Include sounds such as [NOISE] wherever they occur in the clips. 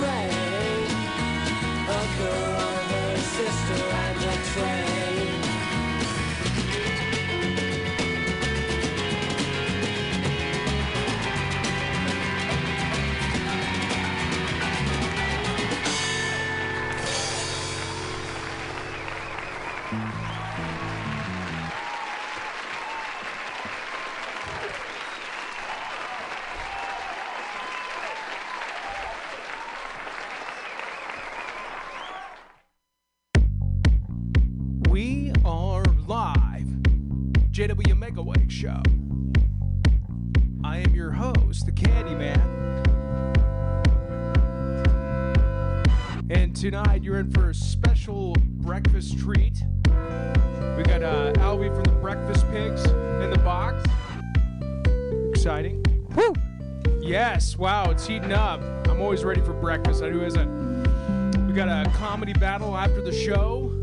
train. It's heating up. I'm always ready for breakfast. Who isn't? We got a comedy battle after the show.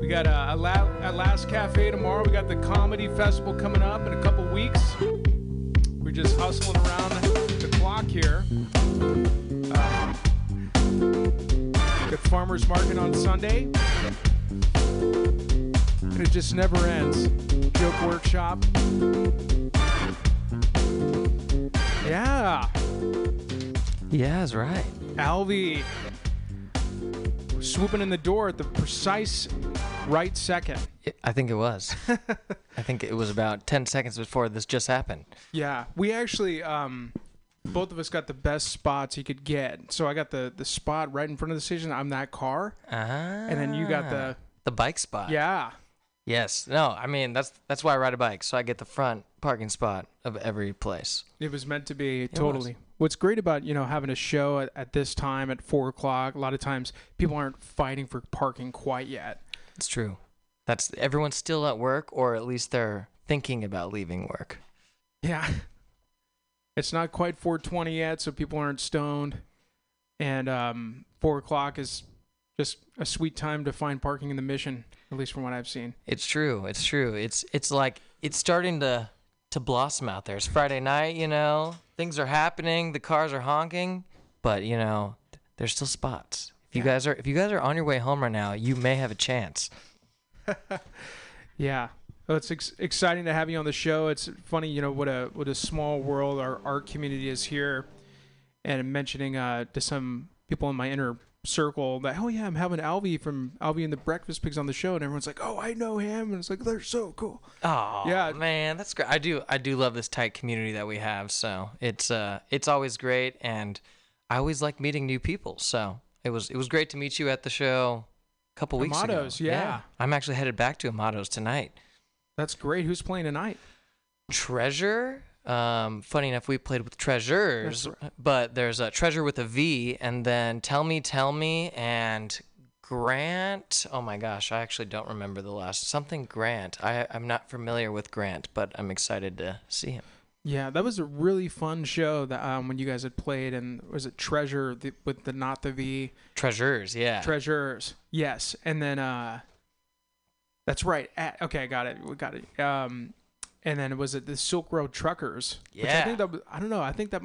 We got uh, a La- at Last Cafe tomorrow. We got the comedy festival coming up in a couple weeks. We're just hustling around the clock here. Uh, got farmers market on Sunday, and it just never ends. Joke workshop. Yeah, Yeah, that's right. Alvy swooping in the door at the precise right second. I- think it was. [LAUGHS] I think it was about 10 seconds before this just happened. Yeah, we actually um, both of us got the best spots you could get. So I got the the spot right in front of the station. I'm that car, Ah. and then you got the the bike spot. yeah. Yes. No, I mean, that's that's why I ride a bike. So I get the front parking spot of every place. It was meant to be was. totally. What's great about you know having a show at, at this time at four o'clock? A lot of times people aren't fighting for parking quite yet. It's true. That's everyone's still at work or at least they're thinking about leaving work. Yeah, [LAUGHS] it's not quite 4:20 yet, so people aren't stoned, and um, four o'clock is just a sweet time to find parking in the mission, at least from what I've seen. It's true. It's true. It's it's like it's starting to to blossom out there. It's Friday night, you know. Things are happening. The cars are honking, but you know, there's still spots. If you guys are if you guys are on your way home right now, you may have a chance. [LAUGHS] Yeah. Well, it's ex- exciting to have you on the show. It's funny, you know, what a what a small world our art community is here. And mentioning uh, to some people in my inner circle that, oh yeah, I'm having Alvy from Alvy and the Breakfast Pigs on the show, and everyone's like, oh, I know him, and it's like they're so cool. Oh, Yeah. man, that's great. I do I do love this tight community that we have. So it's uh it's always great, and I always like meeting new people. So it was it was great to meet you at the show a couple weeks ago. Amados, yeah. I'm actually headed back to Amados tonight. That's great. Who's playing tonight? Treasure. Um, funny enough, we played with treasures, That's but there's a treasure with a V, and then tell me, tell me, and Grant. Oh my gosh, I actually don't remember the last something Grant. I I'm not familiar with Grant, but I'm excited to see him. Yeah, that was a really fun show that um, when you guys had played, and was it Treasure the, with the not the V Treasures, yeah. Treasures? Yes, and then uh, that's right. At, okay, I got it. We got it. Um, and then was it the Silk Road Truckers? Which I think that was, I don't know. I think that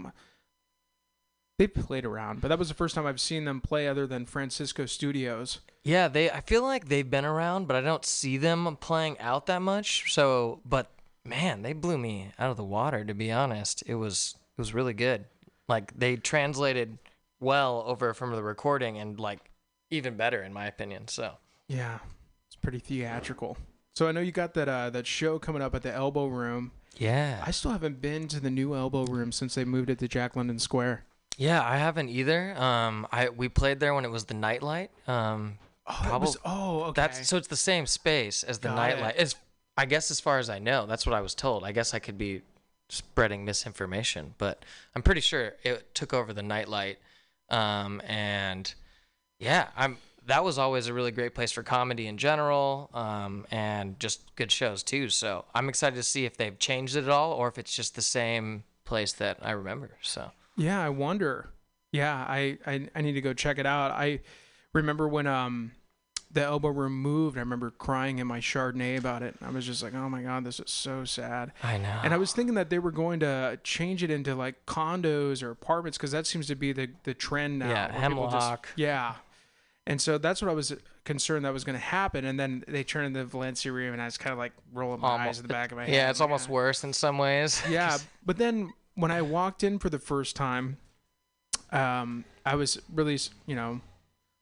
they played around, but that was the first time I've seen them play other than Francisco Studios. Yeah, they. I feel like they've been around, but I don't see them playing out that much. So, but man, they blew me out of the water. To be honest, it was it was really good. Like they translated well over from the recording, and like even better in my opinion. So Yeah, it's pretty theatrical. So I know you got that uh, that show coming up at the Elbow Room. yeah, I still haven't been to the new Elbow Room since they moved it to Jack London Square. yeah, I haven't either. Um, I we played there when it was the nightlight. Um, Oh, that was, oh, okay. That's so it's the same space as the Got nightlight. it. As I guess as far as I know, that's what I was told. I guess I could be spreading misinformation, but I'm pretty sure it took over the nightlight. Um, and yeah, I'm that was always a really great place for comedy in general, um, and just good shows too. So I'm excited to see if they've changed it at all, or if it's just the same place that I remember. So Yeah, I wonder. Yeah, I, I I need to go check it out. I remember when um the elbow room moved, I remember crying in my Chardonnay about it. I was just like, oh my god, this is so sad. I know. And I was thinking that they were going to change it into like condos or apartments because that seems to be the the trend now. Yeah, people just- Hemlock. yeah. And so that's what I was concerned that was going to happen. And then they turned into the Valencia room, and I was kind of like rolling my eyes Almost- in the back of my head. yeah, it's almost "Ah." worse in some ways. [LAUGHS] Yeah, but then when I walked in for the first time, um, I was really, you know,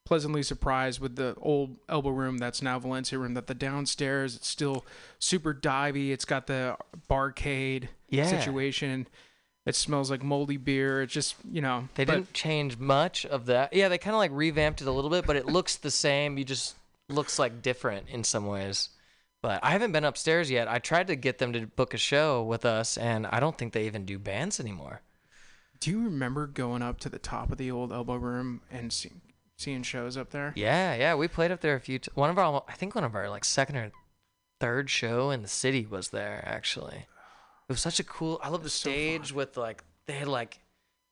pleasantly surprised with the old elbow room that's now Valencia room. That the downstairs it's still super divey. It's got the barcade Yeah. situation. It smells like moldy beer. It's just you know They but- didn't change much of that. Yeah, they kind of like revamped it a little bit, but it looks the same. You just looks like different in some ways. But I haven't been upstairs yet. I tried to get them to book a show with us, and I don't think they even do bands anymore. Do you remember going up to the top of the old elbow room and see, seeing shows up there? Yeah, yeah, we played up there a few. T- one of our, I think one of our like second or third show in the city was there actually. It was such a cool. I love the so stage with like they had like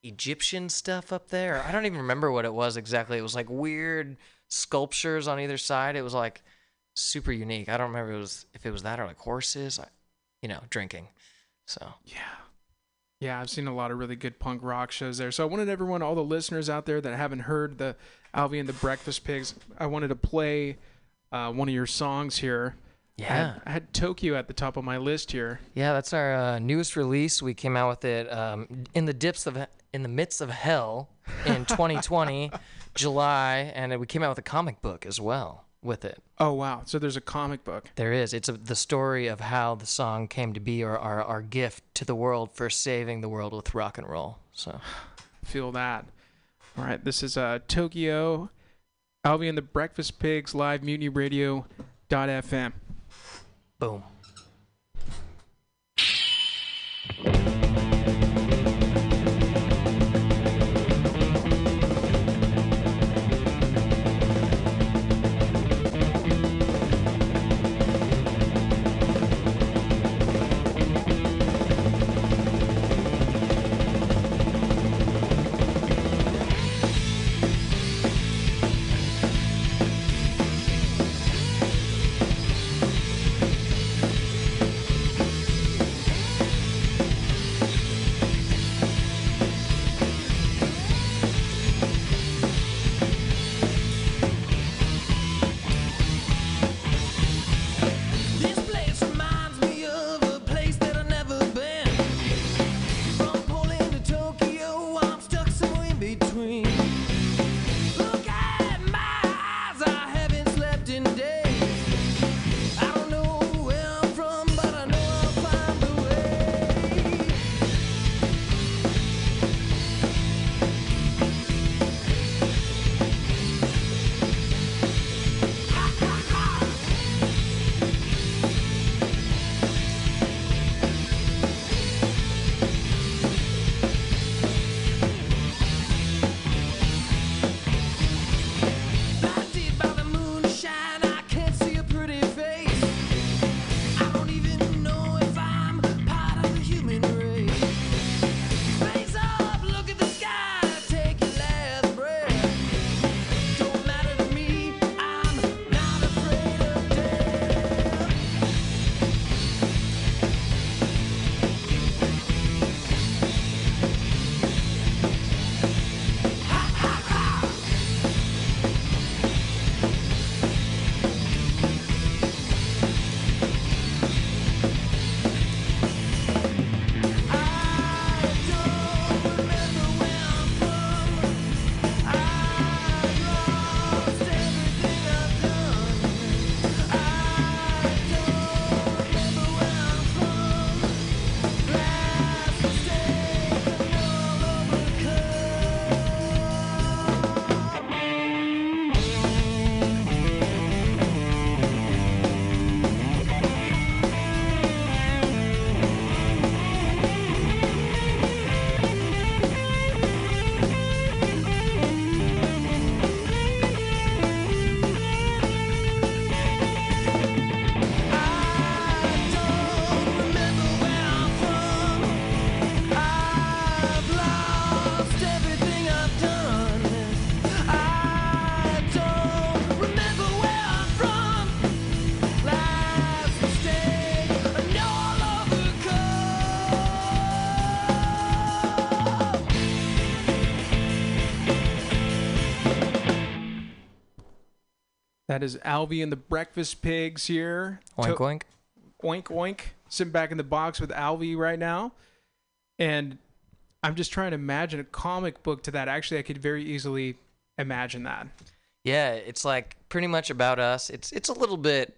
Egyptian stuff up there. I don't even remember what it was exactly. It was like weird sculptures on either side. It was like super unique. I don't remember if it was if it was that or like horses. I, you know, drinking. So Yeah. Yeah, I've seen a lot of really good punk rock shows there. So I wanted everyone, all the listeners out there that haven't heard the Alvy and the Breakfast Pigs, I wanted to play uh, one of your songs here. Yeah. had, I had Tokyo at the top of my list here. Yeah, that's our uh, newest release. We came out with it um, in the dips of in the midst of hell in [LAUGHS] 2020, July, and we came out with a comic book as well with it. Oh, wow. So there's a comic book. There is. It's a, the story of how the song came to be, or our, our gift to the world for saving the world with rock and roll. So [SIGHS] Feel that. All right. This is uh, Tokyo, and the Breakfast Pigs, live mutiny radio. Dot FM. Boom. That is Alvy and the Breakfast Pigs here. Oink To- oink. oink oink. Sitting back in the box with Alvy right now. And I'm just trying to imagine a comic book to that. Actually, I could very easily imagine that. Yeah, it's like pretty much about us. It's it's a little bit.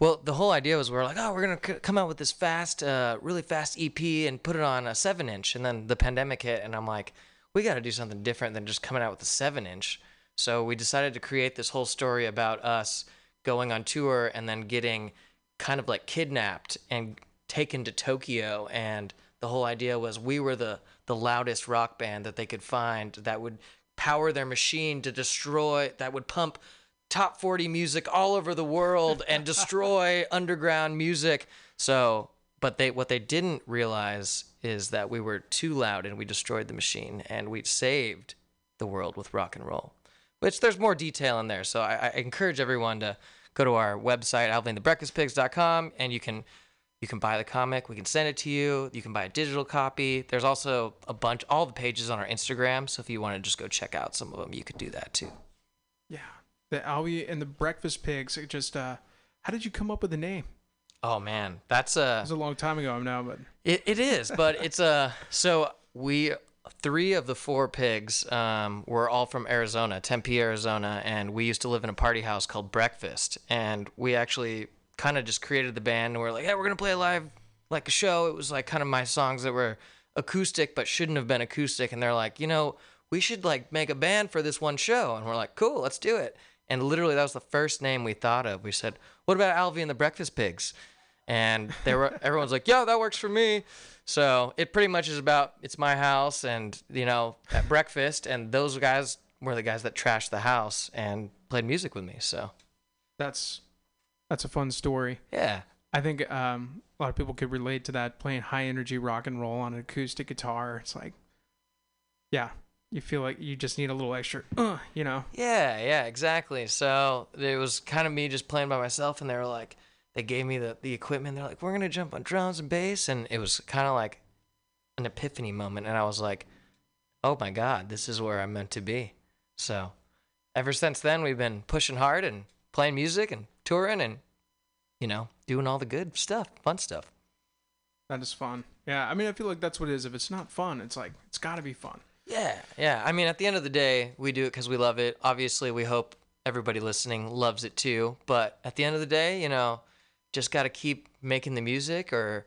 Well, the whole idea was we are like, oh, we're gonna c- come out with this fast, uh, really fast EP and put it on a seven inch, and then the pandemic hit, and I'm like, we got to do something different than just coming out with a seven inch. So we decided to create this whole story about us going on tour and then getting kind of like kidnapped and taken to Tokyo. And the whole idea was we were the the loudest rock band that they could find that would power their machine to destroy that would pump top 40 music all over the world and [LAUGHS] destroy underground music. So but they what they didn't realize is that we were too loud and we destroyed the machine and we saved the world with rock and roll which there's more detail in there so i, I encourage everyone to go to our website alvyandthebreakfastpigs.com and you can you can buy the comic. We can send it to you. You can buy a digital copy. There's also a bunch, all the pages on our Instagram. So if you want to just go check out some of them, you could do that too. Yeah. The Alvy and the Breakfast Pigs. It just, uh, how did you come up with the name? Oh man, that's It a was a long time ago now, but it, it is, but it's a so we three of the four pigs um, were all from Arizona, Tempe, Arizona, and we used to live in a party house called Breakfast, and we actually kind of just created the band and we're like, yeah, we're gonna play live like a show. It was like kind of my songs that were acoustic but shouldn't have been acoustic, and they're like, you know, we should like make a band for this one show, and we're like, cool, let's do it. And literally, that was the first name we thought of. We said, what about Alvy and the Breakfast Pigs? And [LAUGHS] they were everyone's like, "Yo, that works for me." So it pretty much is about it's my house, and you know, at breakfast, and those guys were the guys that trashed the house and played music with me. So that's that's a fun story. yeah, I think um, a lot of people could relate to that playing high energy rock and roll on an acoustic guitar. It's like, yeah, you feel like you just need a little extra, uh, you know. yeah, yeah, exactly. So it was kind of me just playing by myself, and they were like, they gave me the the equipment. They're like, "We're gonna jump on drums and bass," and it was kind of like an epiphany moment, and I was like, "Oh my God, this is where I'm meant to be." So ever since then, we've been pushing hard and playing music and touring and you know doing all the good stuff, fun stuff. That is fun. Yeah, I mean, I feel like that's what it is. If it's not fun, it's like it's got to be fun. Yeah, yeah. I mean, at the end of the day, we do it because we love it. Obviously, we hope everybody listening loves it too. But at the end of the day, you know, just got to keep making the music or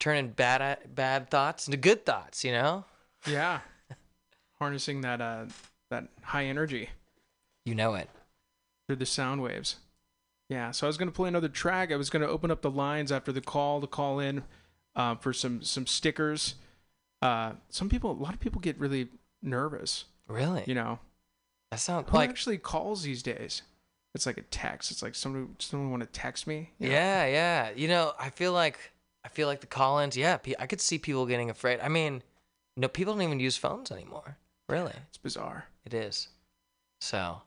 turning bad bad thoughts into good thoughts. You know, Yeah, harnessing that uh that high energy you know it. through the sound waves. Yeah, so I was gonna play another track. I was gonna open up the lines after the call to call in uh, for some some stickers. Uh, some people, a lot of people get really nervous. Really? You know, that sounds who like actually calls these days? It's like a text. It's like someone someone want to text me. you know? yeah, yeah. You know, I feel like I feel like the call-ins. Yeah, I could see people getting afraid. I mean, no, people don't even use phones anymore. Really, it's bizarre. it is. So,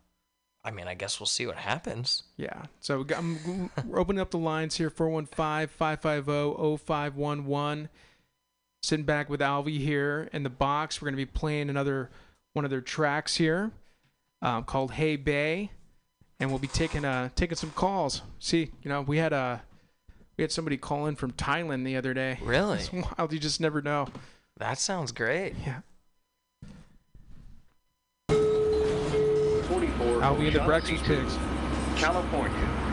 I mean, I guess we'll see what happens. Yeah. So I'm we're opening up the lines here 415-550-0511. Sitting back with Alvy here in the box. We're going to be playing another one of their tracks here um, called Hey Bay. And we'll be taking uh taking some calls. See, you know, we had a we had somebody call in from Thailand the other day. Really? It's wild, you just never know. That sounds great. Yeah. 44 Alvy and the Ocean Breakfast Pigs. California.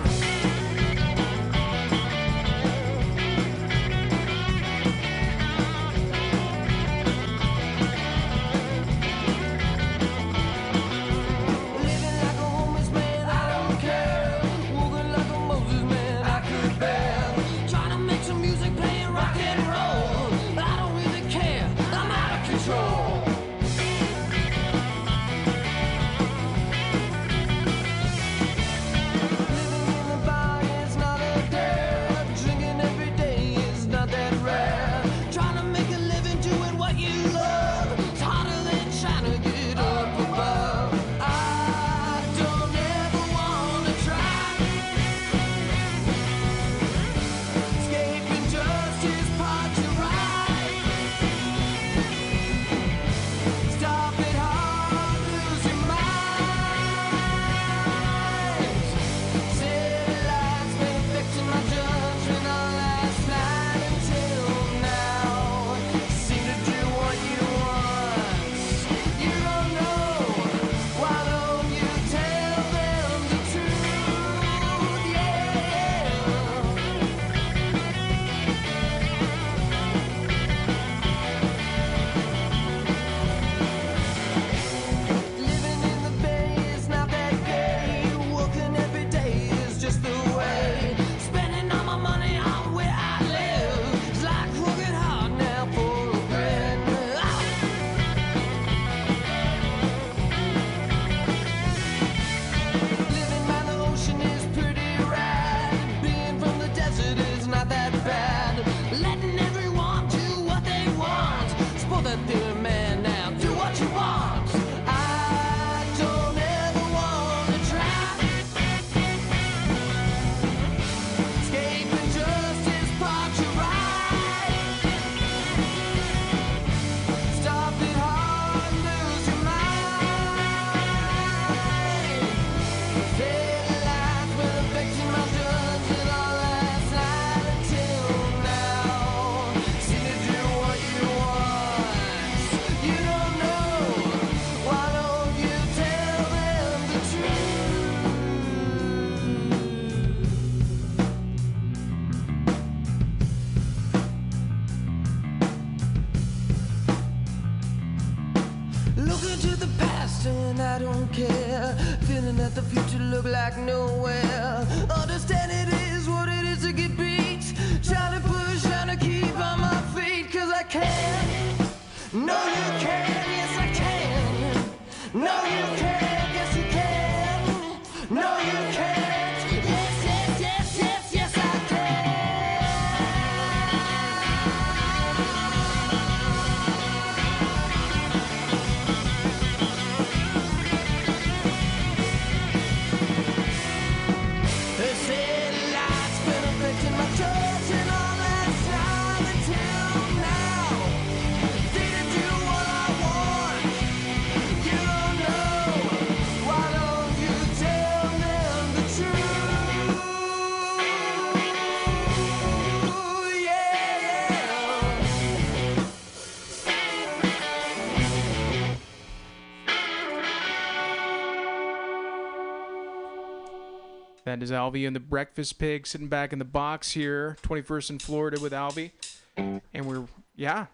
Is Alvy and the Breakfast Pig sitting back in the box here, 21st in Florida with Alvy. And we're, yeah,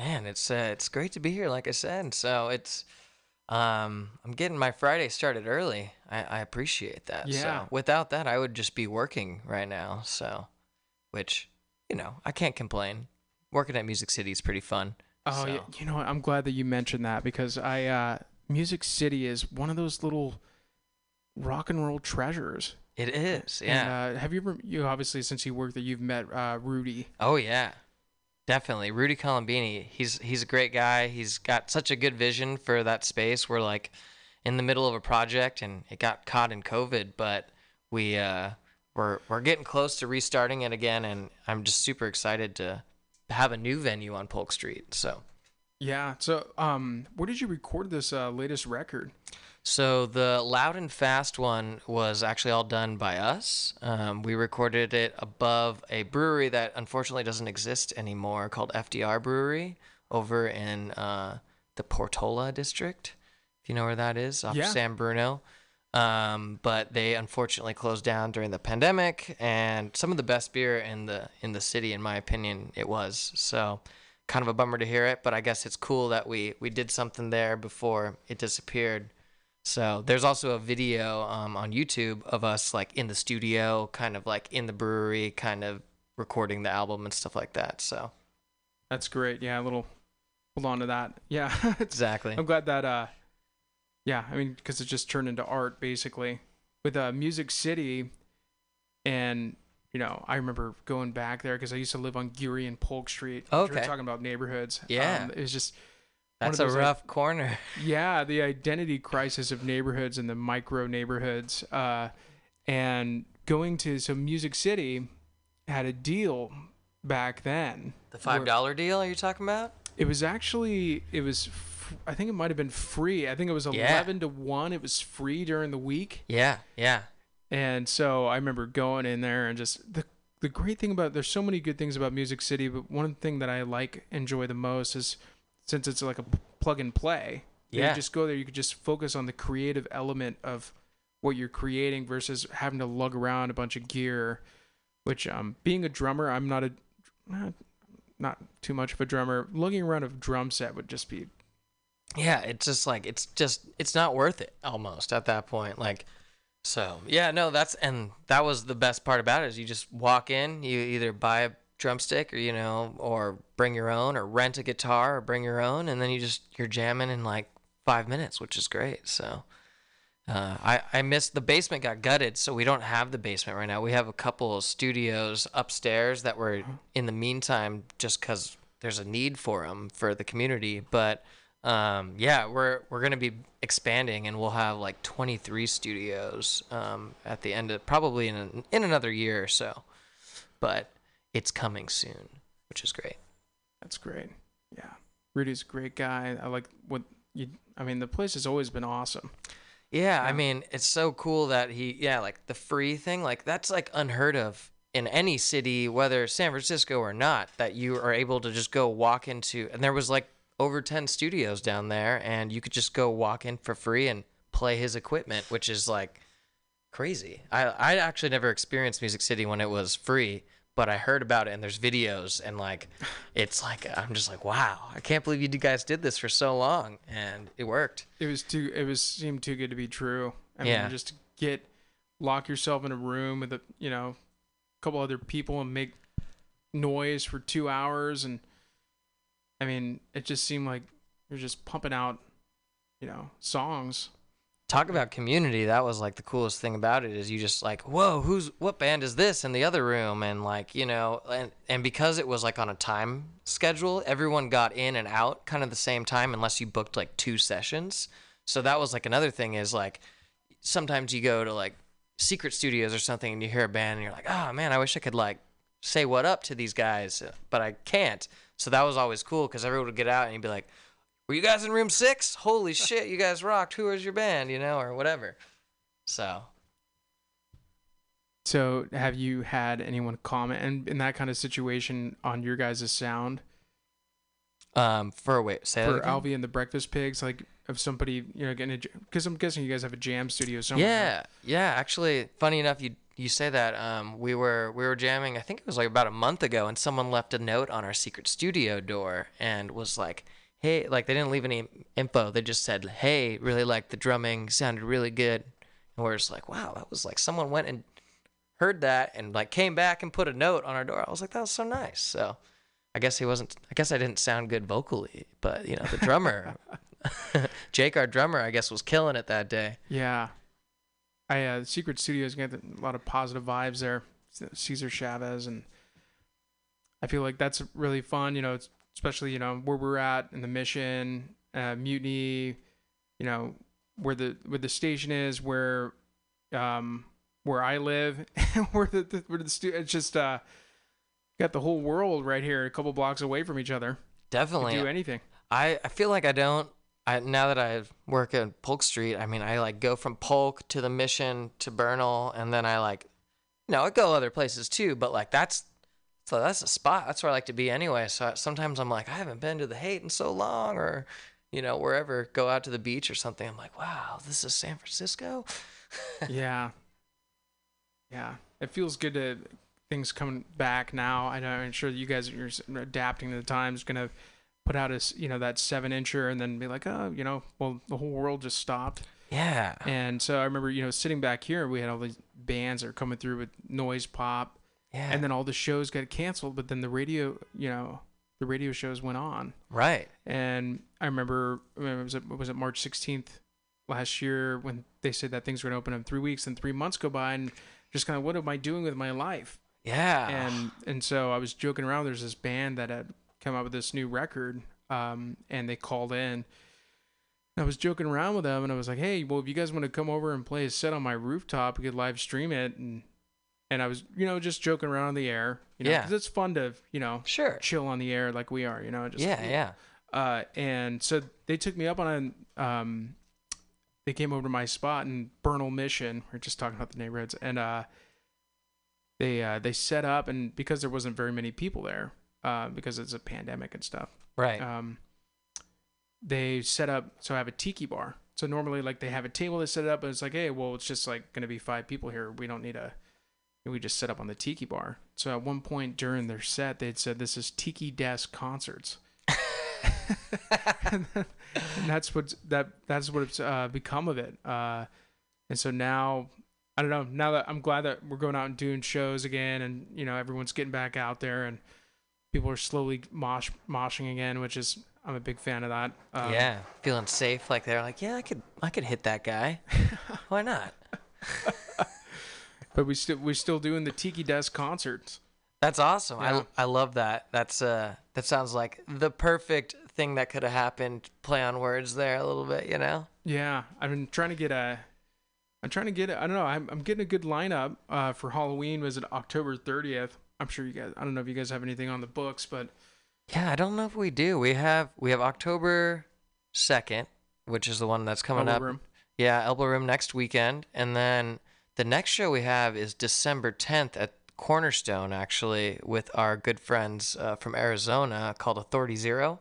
Man, it's uh, it's great to be here. Like I said, so it's um, I'm getting my Friday started early. I, I appreciate that. Yeah. So without that, I would just be working right now. So, which you know, I can't complain. Working at Music City is pretty fun. Oh, so. yeah. You know what? I'm glad that you mentioned that because I, uh, Music City is one of those little rock and roll treasures. It is. Yeah. And, uh, have you ever, you obviously, since you work there, you've met uh, Rudy. Oh yeah, definitely. Rudy Colombini. He's he's a great guy. He's got such a good vision for that space. We're like in the middle of a project, and it got caught in COVID, but we uh, we're we're getting close to restarting it again, and I'm just super excited to have a new venue on Polk Street. So. Yeah. So, um, where did you record this uh, latest record? So the loud and fast one was actually all done by us. Um, we recorded it above a brewery that unfortunately doesn't exist anymore, called FDR Brewery, over in uh, the Portola district. If you know where that is, off Yeah. San Bruno. Um, but they unfortunately closed down during the pandemic, and some of the best beer in the in the city, in my opinion, it was. So kind of a bummer to hear it, but I guess it's cool that we we did something there before it disappeared. So there's also a video um, on YouTube of us like in the studio, kind of like in the brewery, kind of recording the album and stuff like that. So That's great. Yeah. A little, hold on to that. Yeah. [LAUGHS] exactly. I'm glad that, uh, yeah, I mean, because it just turned into art basically with uh, Music City. And, you know, I remember going back there because I used to live on Geary and Polk Street. Okay. were talking about neighborhoods. Yeah. Um, it was just, That's of a those, like- rough corner. [LAUGHS] yeah, the identity crisis of neighborhoods and the micro neighborhoods. Uh, and going to some Music City had a deal back then. The five dollar deal? Are you talking about? It was actually it was I think it might have been free. I think it was Yeah. 11 to 1. It was free during the week. Yeah, yeah, And so I remember going in there and just the the great thing about there's so many good things about Music City, but one thing that I like enjoy the most is since it's like a plug and play. You Yeah. just go there, you could just focus on the creative element of what you're creating versus having to lug around a bunch of gear. Which um being a drummer, I'm not a not, not too much of a drummer. Lugging around a drum set would just be yeah. It's just like it's just it's not worth it almost at that point. Like, so yeah, no, that's and that was the best part about it is you just walk in, you either buy a drumstick or you know, or bring your own, or rent a guitar or bring your own, and then you just you're jamming in like five minutes, which is great. So. Uh, I, I missed the basement got gutted, so we don't have the basement right now. We have a couple of studios upstairs that were in the meantime just because there's a need for them for the community. But um, yeah, we're we're gonna be expanding, and we'll have like 23 studios um, at the end of probably in an, in another year or so. But it's coming soon, which is great. That's great. Yeah. Rudy's a great guy. I like what you I mean, the place has always been awesome. Yeah, I mean, it's so cool that he, yeah, like the free thing, like that's like unheard of in any city, whether San Francisco or not, that you are able to just go walk into, and there was like over 10 studios down there, and you could just go walk in for free and play his equipment, which is like crazy. I, I actually never experienced Music City when it was free, but I heard about it and there's videos and like [LAUGHS] it's like I'm just like wow I can't believe you guys did this for so long and it worked. It was too. It was seemed too good to be true. I Yeah. mean, just get lock yourself in a room with a you know, a couple other people and make noise for two hours, and I mean, it just seemed like you're just pumping out, you know, songs. talk about community. That was like the coolest thing about it is you just like whoa who's what band is this in the other room? And like you know and and because it was like on a time schedule everyone got in and out kind of the same time unless you booked like two sessions. So that was like another thing is like sometimes you go to like secret studios or something and you hear a band and you're like oh man i wish i could like say what up to these guys but i can't so that was always cool because everyone would get out and you'd be like were you guys in room six? Holy shit, you guys rocked. Who was your band? You know, or whatever. So, So, have you had anyone comment in, in that kind of situation on your guys' sound um, for wait, say for? Alvy and the Breakfast Pigs? Like, of somebody you know getting a because I'm guessing you guys have a jam studio somewhere. Yeah, yeah. Actually, funny enough, you you say that. Um, we were we were jamming. I think it was like about a month ago, and someone left a note on our secret studio door and was like, "Hey," like they didn't leave any info. They just said, "Hey, really like the drumming. Sounded really good." And we're just like, "Wow, that was like someone went and heard that and like came back and put a note on our door." I was like, "That was so nice." So. I guess he wasn't. I guess I didn't sound good vocally, but you know the drummer, [LAUGHS] Jake, our drummer, I guess was killing it that day. Yeah. I uh Secret Studios get a lot of positive vibes there. Cesar Chavez and I feel like that's really fun, you know, it's- especially, you know, where we're at in the mission, uh mutiny, you know, where the where the station is, where um where I live, [LAUGHS] where the, the where the stu- it's just uh got the whole world right here a couple blocks away from each other. Definitely. Do anything. I, I feel like I don't. I now that I work at Polk Street, I mean, I like go from Polk to the Mission to Bernal, and then I like, you know, I go other places too. But like that's so that's a spot. That's where I like to be anyway. So I- sometimes I'm like, I haven't been to the Haight in so long, or you know, wherever. Go out to the beach or something. I'm like, wow, this is San Francisco. [LAUGHS] yeah yeah it feels good to things coming back now i know i'm sure you guys are adapting to the times gonna put out a s- you know that seven incher and then be like oh you know well the whole world just stopped Yeah. and so i remember you know sitting back here we had all these bands that are coming through with noise pop Yeah. and then all the shows got canceled but then the radio you know the radio shows went on right. and I remember I was it was it March 16th last year when they said that things were going to open in three weeks, and three months go by, and just kind of what am I doing with my life? Yeah. And and so I was joking around. There's this band that had come out with this new record, um, and they called in. I was joking around with them, and I was like, "Hey, well, if you guys want to come over and play a set on my rooftop, we could live stream it." And and I was, you know, just joking around on the air, you know, Yeah. 'cause it's fun to, you know, sure. chill on the air like we are, you know, just Yeah. Yeah. uh, and so they took me up on a um, they came over to my spot in Bernal Mission. We are just talking about the neighborhoods, and uh, they uh, they set up, and because there wasn't very many people there, uh, because it's a pandemic and stuff, Right. um, they set up. So I have a tiki bar. So normally, like they have a table, they set it up, and it's like, hey, well, it's just like gonna be five people here. We don't need a. We just set up on the tiki bar. So at one point during their set, they'd said this is Tiki Desk Concerts and, [LAUGHS] then- and that's what that that's what it's uh, become of it. Uh, and so now I don't know. Now that I'm glad that we're going out and doing shows again, and you know everyone's getting back out there, and people are slowly mosh moshing again, which is I'm a big fan of that. Um, yeah. Feeling safe. Like they're like, yeah, I could, I could hit that guy. [LAUGHS] Why not? [LAUGHS] But we still we're still doing the Tiki Desk concerts. That's awesome. Yeah. I, I love that. That's uh that sounds like the perfect thing that could have happened. Play on words there a little bit, you know. Yeah, I've been trying to get a. I'm trying to get. I don't know. I'm, I'm getting a good lineup uh, for Halloween. Was it October 30th? I'm sure you guys. I don't know if you guys have anything on the books, but Yeah, I don't know if we do. We have we have October second, which is the one that's coming Elbow up. Room. Yeah, Elbow Room next weekend, and then the next show we have is December 10th at Cornerstone, actually, with our good friends uh, from Arizona called Authority Zero,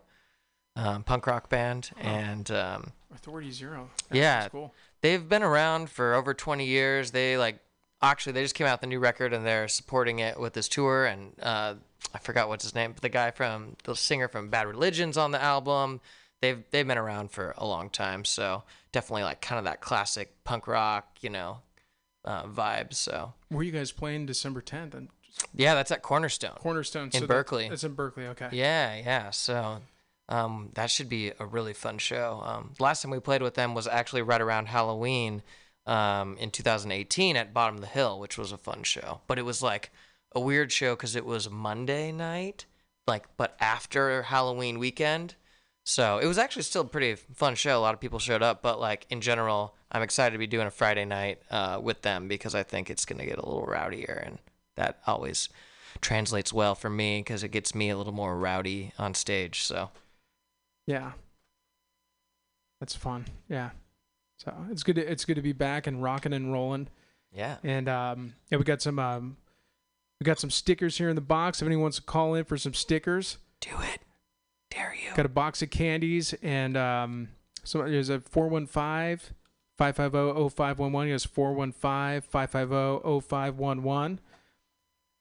um, punk rock band, and um, Authority Zero. Yeah. cool. they've been around for over 20 years. They like actually they just came out with a new record and they're supporting it with this tour and uh, I forgot what's his name, but the guy from the singer from Bad Religion's on the album. They've they've been around for a long time, so definitely like kind of that classic punk rock, you know, uh, vibe. So Where you guys playing December 10th? And yeah, that's at Cornerstone. Cornerstone. In so that- Berkeley. It's in Berkeley. Okay. Yeah, yeah. So um, that should be a really fun show. Um, last time we played with them was actually right around Halloween um, in 2018 at Bottom of the Hill, which was a fun show. But it was like a weird show because it was Monday night, like but after Halloween weekend. So it was actually still a pretty fun show. A lot of people showed up, but like in general, I'm excited to be doing a Friday night uh, with them because I think it's gonna get a little rowdier, and that always translates well for me because it gets me a little more rowdy on stage. So Yeah. That's fun. Yeah. So it's good. To, it's good to be back and rocking and rolling. yeah, And um, yeah, we got some um, we got some stickers here in the box. If anyone wants to call in for some stickers, do it. Dare you? got a box of candies and um, so there's a 415 550 0511. He has 415 550 0511.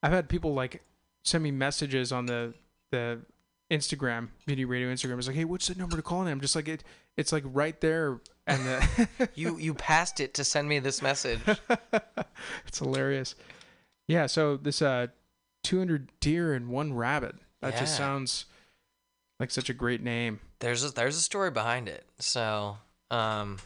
I've had people like send me messages on the the Instagram, Mutiny Radio Instagram. It's like, hey, what's the number to call in? I'm just like, it, it's like right there. And the [LAUGHS] You you passed it to send me this message. [LAUGHS] it's hilarious. Yeah, so this uh 200 deer and one rabbit. That just sounds like such a great name. there's a, there's a story behind it. So, um,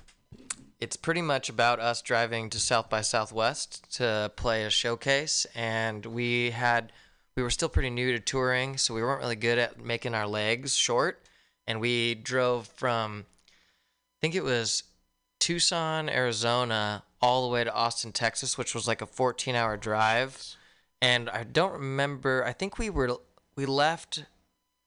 it's pretty much about us driving to South by Southwest to play a showcase, and we had we were still pretty new to touring, so we weren't really good at making our legs short, and we drove from think it was Tucson, Arizona, all the way to Austin, Texas, which was like a 14 hour drive. And I don't remember. I think we were we left.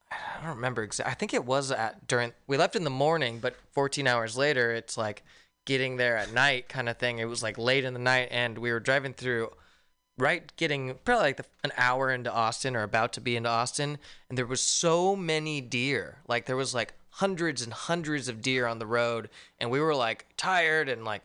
I don't remember exactly. I think it was at during we left in the morning, but 14 hours later, it's like getting there at night kind of thing. It was like late in the night, and we were driving through right getting probably like the, an hour into Austin or about to be into Austin, and there was so many deer. Like there was like hundreds and hundreds of deer on the road, and we were like tired and like,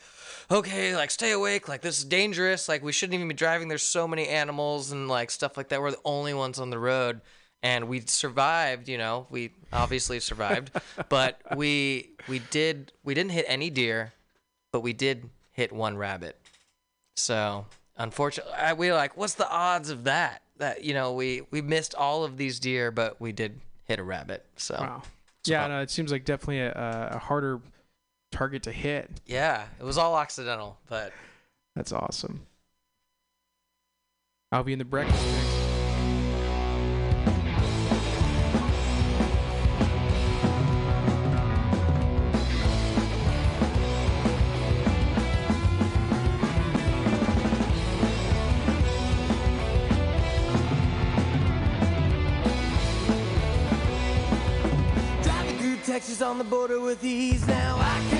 okay, like stay awake. Like this is dangerous. Like we shouldn't even be driving. There's so many animals and like stuff like that. We're the only ones on the road. And we survived, you know. We obviously survived, [LAUGHS] but we we did we didn't hit any deer, but we did hit one rabbit. So unfortunately, I, we were like, what's the odds of that? That you know, we we missed all of these deer, but we did hit a rabbit. So Wow. Yeah, no, it seems like definitely a, a harder target to hit. yeah, it was all accidental, but That's awesome. I'll be in the breakfast Texas on the border with ease. Now I can't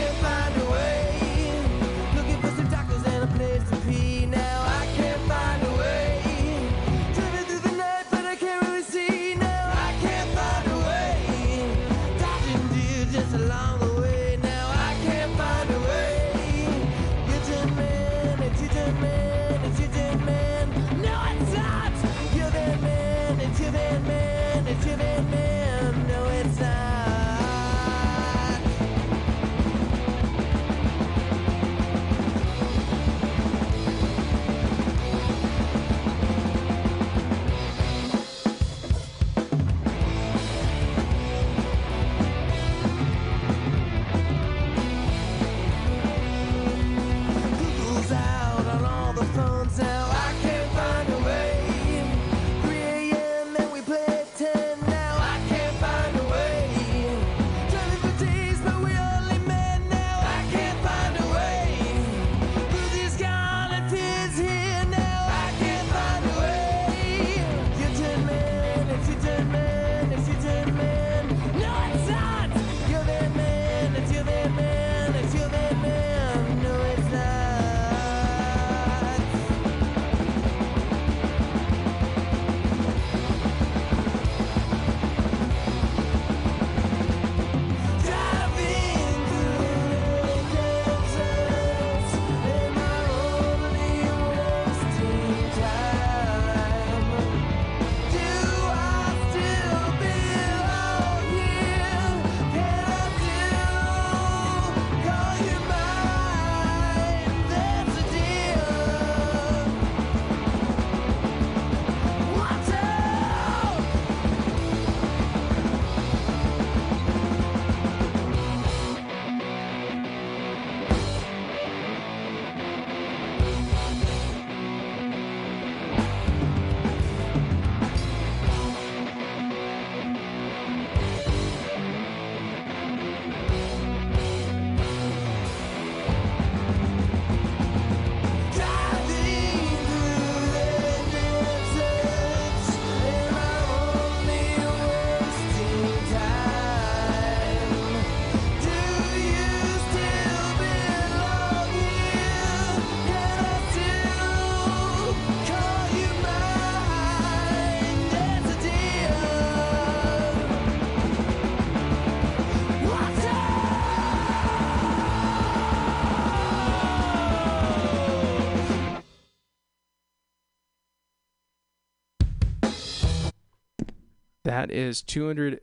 That is 200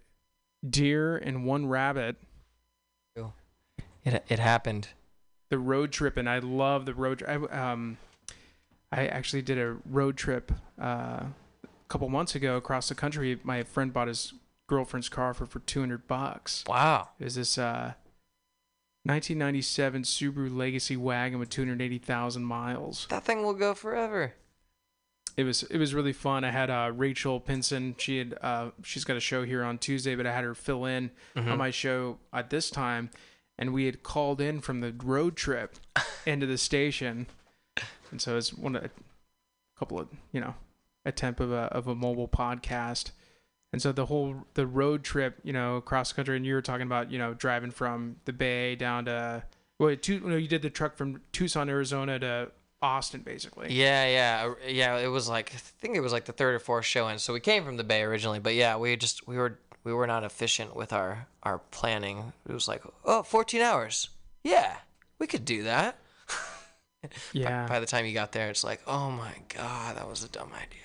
deer and one rabbit. It it happened. The road trip, and I love the road. I um, I actually did a road trip uh, a couple months ago across the country. My friend bought his girlfriend's car for for 200 bucks. Wow. It was this uh, 1997 Subaru Legacy wagon with 280,000 miles. That thing will go forever. It was it was really fun. I had uh, Rachel Pinson. She had uh, she's got a show here on Tuesday, but I had her fill in Mhm. on my show at this time, and we had called in from the road trip [LAUGHS] into the station, and so it's one of a couple of you know attempt of a of a mobile podcast, and so the whole the road trip you know across the country, and you were talking about you know driving from the Bay down to well, two, no, you did the truck from Tucson, Arizona to Austin, basically. Yeah, yeah, yeah. It was like I think it was like the third or fourth show, and so we came from the Bay originally, but yeah, we just we were we were not efficient with our our planning. It was like, oh, 14 hours. Yeah, we could do that. [LAUGHS] Yeah. By, the time you got there, it's like, oh my god, that was a dumb idea.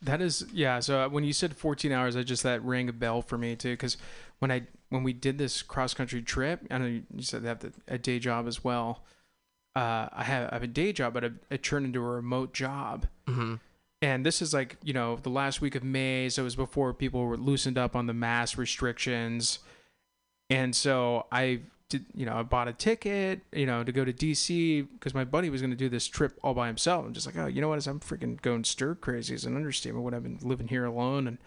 That is, yeah. So uh, when you said 14 hours, I just that rang a bell for me too. Because when I when we did this cross country trip, I know you you said they have the, a day job as well. Uh, I have I have a day job, but it, it turned into a remote job. hmm And this is like you know the last week of May, so it was before people were loosened up on the mask restrictions. And so I did, you know, I bought a ticket, you know, to go to DC because my buddy was going to do this trip all by himself. I'm just like, oh, you know what? As I'm freaking going stir crazy as an understatement when I've been living here alone and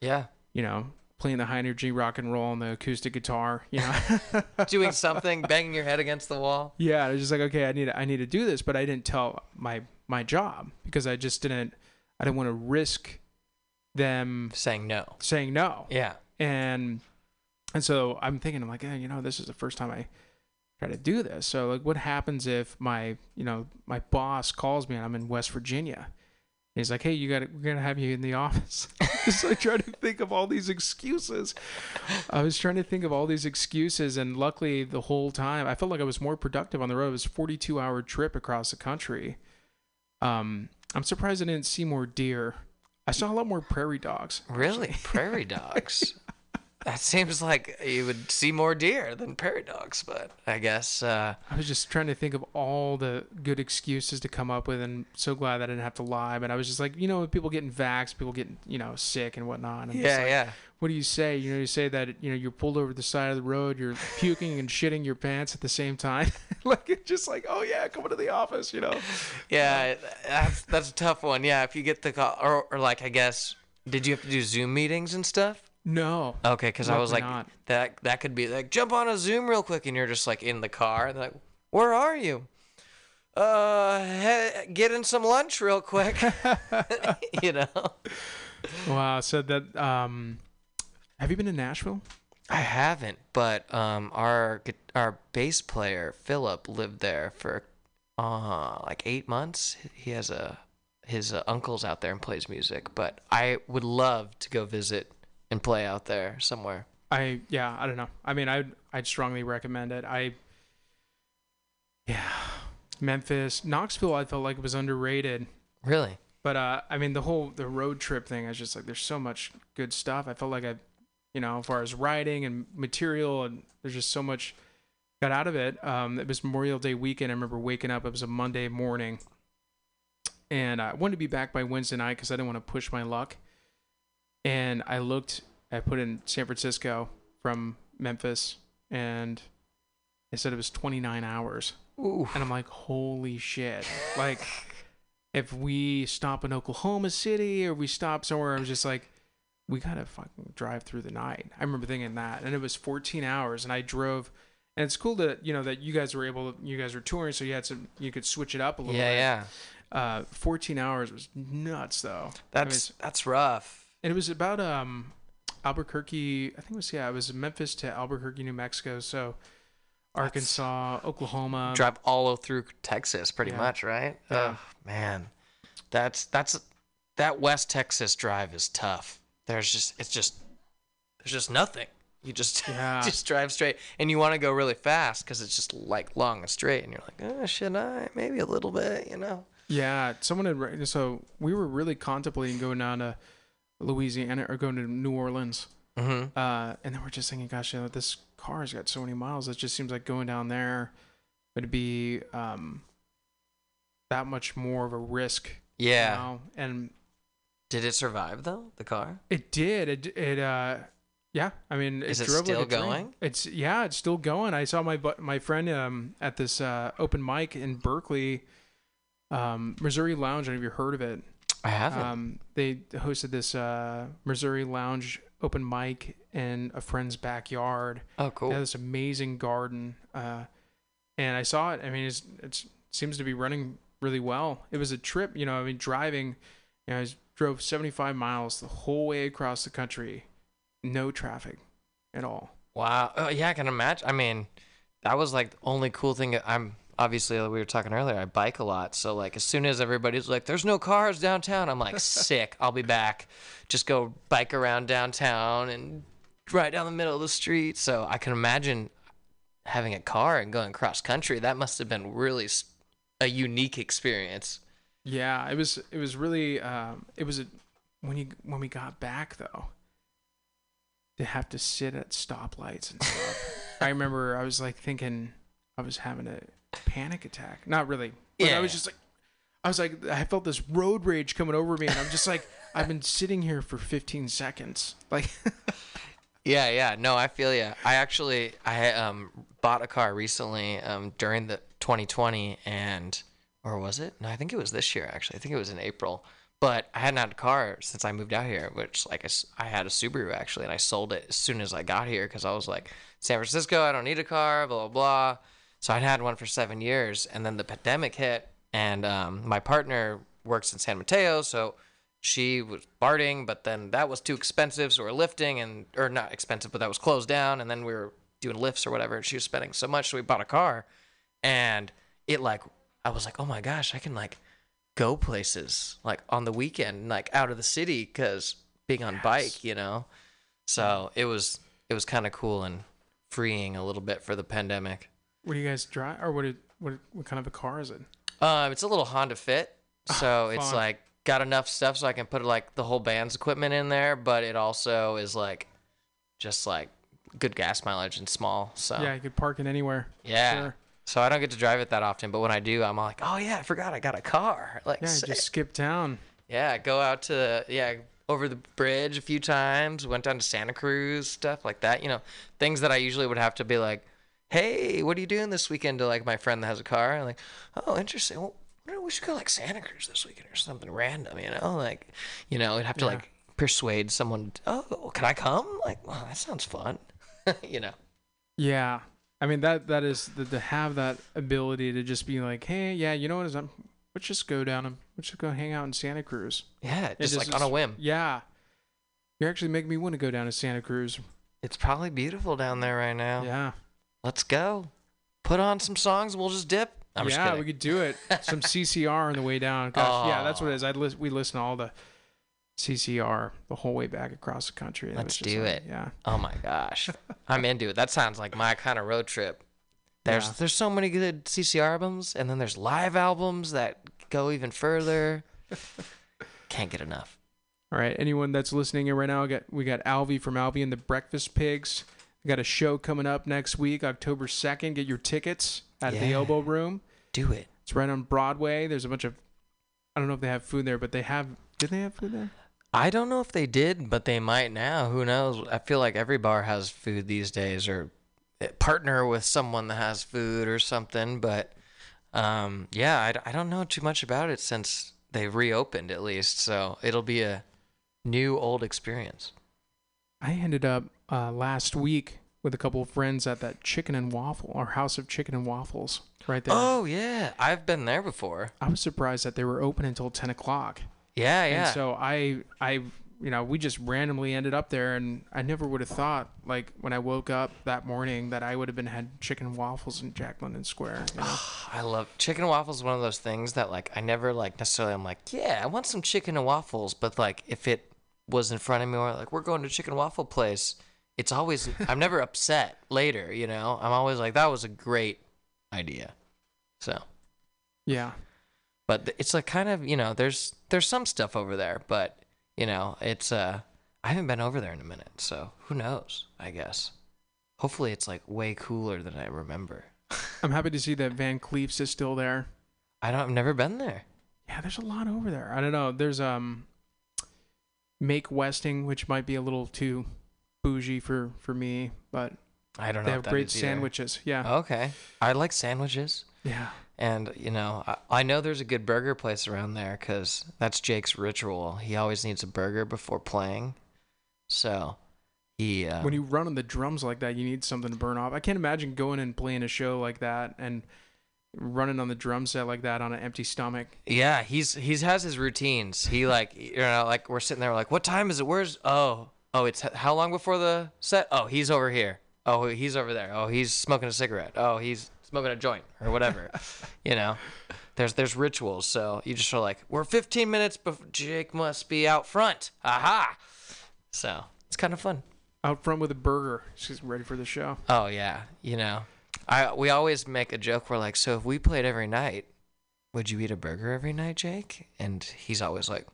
Yeah, you know playing the high energy rock and roll on the acoustic guitar, you know. [LAUGHS] doing something, banging your head against the wall. yeah, I was just like, okay, I need to, I need to do this, but I didn't tell my my job because I just didn't I didn't want to risk them Saying no. saying no. Yeah. And and so I'm thinking, I'm like, eh, you know, this is the first time I try to do this. So like, what happens if my, you know, my boss calls me and I'm in West Virginia? He's like, hey, you got we're gonna have you in the office. so I try to think of all these excuses. I was trying to think of all these excuses, and luckily, the whole time I felt like I was more productive on the road. It was a 42 hour trip across the country. Um, I'm surprised I didn't see more deer. I saw a lot more prairie dogs. Really? Prairie dogs. [LAUGHS] that seems like you would see more deer than prairie dogs, but I guess uh, I was just trying to think of all the good excuses to come up with, and so glad that I didn't have to lie. But I was just like, you know, people getting vaxxed, people getting, you know, sick and whatnot. I'm yeah, like, yeah. What do you say? You know, you say that you know you're pulled over the side of the road, you're puking and shitting your pants at the same time. [LAUGHS] like it's just like, oh yeah, come into the office, you know. Yeah, that's that's a tough one. Yeah, if you get the call, or, or like I guess, did you have to do Zoom meetings and stuff? No. Okay, because I was like, not. that that could be like jump on a Zoom real quick, and you're just like in the car, and they're like, where are you? Uh, he- getting some lunch real quick. [LAUGHS] you know. Wow. So that um, have you been to Nashville? I haven't, but um, our our bass player Philip lived there for uh like eight months. He has a his uh, uncle's out there and plays music, but I would love to go visit and play out there somewhere. I yeah, I don't know. I mean, I'd I'd strongly recommend it. I yeah, Memphis, Knoxville. I felt like it was underrated, Really? but uh, I mean, the whole the road trip thing. I was just like, there's so much good stuff. I felt like I, you know, as far as writing and material, and there's just so much got out of it. Um, it was Memorial Day weekend. I remember waking up. It was a Monday morning, and I wanted to be back by Wednesday night because I didn't want to push my luck. And I looked. I put in San Francisco from Memphis, and they said it was 29 hours. Ooh. And I'm like, holy shit! Like, [LAUGHS] if we stop in Oklahoma City or we stop somewhere, I was just like, we gotta fucking drive through the night. I remember thinking that, and it was 14 hours, and I drove. And it's cool that you know that you guys were able, to, you guys were touring, so you had some, you could switch it up a little Yeah, bit. yeah. Uh, 14 hours was nuts, though. I mean, That's that's rough. And it was about um Albuquerque. I think it was yeah, it was Memphis to Albuquerque, New Mexico. So Arkansas, Oklahoma. Drive all through Texas, pretty yeah. much, right? Yeah. Oh man, that's that's that West Texas drive is tough. There's just it's just there's just nothing. You just [LAUGHS] Yeah. just drive straight, and you want to go really fast because it's just like long and straight, and you're like, oh, should I? Maybe a little bit, you know. Yeah, someone had. So we were really contemplating going down to Louisiana or going to New Orleans. Mm-hmm. Uh, and then we're just thinking, gosh, you know, this car's got so many miles. It just seems like going down there would be um, that much more of a risk. you Yeah. know? And Did it survive though? The car? it did. It it uh, yeah. I mean, Is it drove like still dream. going? It's yeah, it's still going. I saw my my friend um at this uh open mic in Berkeley, um Missouri Lounge. I don't know if you've heard of it. I haven't. Um, they hosted this uh, Missouri Lounge open mic in a friend's backyard. oh, cool. They had this amazing garden, uh, and I saw it. I mean, it's it seems to be running really well. It was a trip, you know. I mean, driving, you know, I drove 75 miles the whole way across the country, no traffic at all. Wow. Oh, yeah, I can imagine. I mean, that was like the only cool thing. I'm obviously we were talking earlier. I bike a lot, so like as soon as everybody's like, "There's no cars downtown," I'm like, [LAUGHS] "Sick! I'll be back." Just go bike around downtown and right down the middle of the street. So I can imagine having a car and going cross country. That must have been really a unique experience. Yeah, it was it was really um, it was a, when you when we got back though. To have to sit at stoplights and stuff. [LAUGHS] I remember I was like thinking I was having a panic attack. Not really, but I was just like I was like I felt this road rage coming over me, and I'm just like [LAUGHS] I've been sitting here for 15 seconds. Like [LAUGHS] Yeah, yeah. No, I feel you. I actually I um bought a car recently um during the 2020 and or was it? No, I think it was this year actually. I think it was in April. But I hadn't had a car since I moved out here, which like I, I had a Subaru actually, and I sold it as soon as I got here because I was like, San Francisco, I don't need a car, blah blah blah. So I'd had one for seven years, and then the pandemic hit, and um, my partner works in San Mateo, so she was BARTing, but then that was too expensive, so we're lifting and or not expensive, but that was closed down, and then we were doing Lyfts or whatever, and she was spending so much, so we bought a car, and it like I was like, oh my gosh, I can like go places like on the weekend, like out of the city, because being on bike, you know, so it was it was kind of cool and freeing a little bit for the pandemic. What do you guys drive or what did, what what kind of a car is it? Um, it's a little Honda Fit, so it's fun. like got enough stuff so I can put like the whole band's equipment in there, but it also is like just like good gas mileage and small. So Yeah, you could park it anywhere. yeah. Sure. So I don't get to drive it that often, but when I do, I'm like, oh yeah, I forgot I got a car. Like, Yeah, sick. just skip town. yeah, go out to yeah over the bridge a few times. Went down to Santa Cruz, stuff like that. You know, things that I usually would have to be like, hey, what are you doing this weekend? To like my friend that has a car, and like, oh, interesting. Well, we should go like Santa Cruz this weekend or something random. You know, like, you know, I'd have to Yeah. like persuade someone. Oh, can I come? Like, well, that sounds fun. [LAUGHS] you know. Yeah. I mean that that is the, to have that ability to just be like, hey, yeah, you know what is I'm let's just go down and let's just go hang out in Santa Cruz. Yeah, just is like on a whim. Yeah. You're actually making me want to go down to Santa Cruz. It's probably beautiful down there right now. Yeah. Let's go. Put on some songs. We'll just dip. I'm yeah, we could do it. Some [LAUGHS] CCR on the way down. Gosh, yeah, that's what it is. I'd lis- we listen to all the CCR the whole way back across the country. It Let's do like, it. Yeah. Oh my gosh, [LAUGHS] I'm into it. That sounds like my kind of road trip. There's Yeah. there's so many good CCR albums, and then there's live albums that go even further. [LAUGHS] Can't get enough. All right. Anyone that's listening in right now, we got we got Alvy from Alvy and the Breakfast Pigs. Got a show coming up next week, October second. Get your tickets at the Elbow Room. Do it. It's right on Broadway. There's a bunch of I don't know if they have food there, but they have. Did they have food there? I don't know if they did, but they might now. Who knows? I feel like every bar has food these days, or eh, partner with someone that has food or something. But um, yeah, I don't know too much about it since they reopened at least. So it'll be a new old experience. I ended up uh, last week with a couple of friends at that Chicken and Waffle or House of Chicken and Waffles right there. Oh yeah, I've been there before. I was surprised that they were open until ten o'clock. Yeah, yeah. And so I, I, you know, we just randomly ended up there, and I never would have thought, like when I woke up that morning, that I would have been had chicken and waffles in Jack London Square. You know? [SIGHS] I love chicken and waffles. One of those things that like I never like necessarily. I'm like, yeah, I want some chicken and waffles, but like if it was in front of me or like we're going to chicken and waffle place, it's always I'm never upset later. You know, I'm always like that was a great idea. So, yeah, but it's like kind of you know there's there's some stuff over there, but you know, it's uh, I haven't been over there in a minute, so who knows? I guess. Hopefully, it's like way cooler than I remember. I'm happy to see that Van Cleef's is still there. I don't. I've never been there. Yeah, there's a lot over there. I don't know. There's um Make Westing, which might be a little too bougie for for me, but I don't know. they have great sandwiches. Yeah. Okay, I like sandwiches. Yeah. And you know, I, I know there's a good burger place around there because that's Jake's ritual. He always needs a burger before playing, so he. Uh, When you run on the drums like that, you need something to burn off. I can't imagine going and playing a show like that and running on the drum set like that on an empty stomach. yeah, he's he's has his routines. He like [LAUGHS] you know like we're sitting there like what time is it? Where's oh oh it's how long before the set? Oh he's over here. Oh he's over there. Oh he's smoking a cigarette. Oh he's smoking a joint or whatever. [LAUGHS] you know, there's there's rituals. So you just are like we're 15 minutes before Jake must be out front. Aha. So it's kind of fun. Out front with a burger. She's ready for the show. Oh yeah, you know, I we always make a joke. We're like, so if we played every night, would you eat a burger every night, Jake? And he's always like,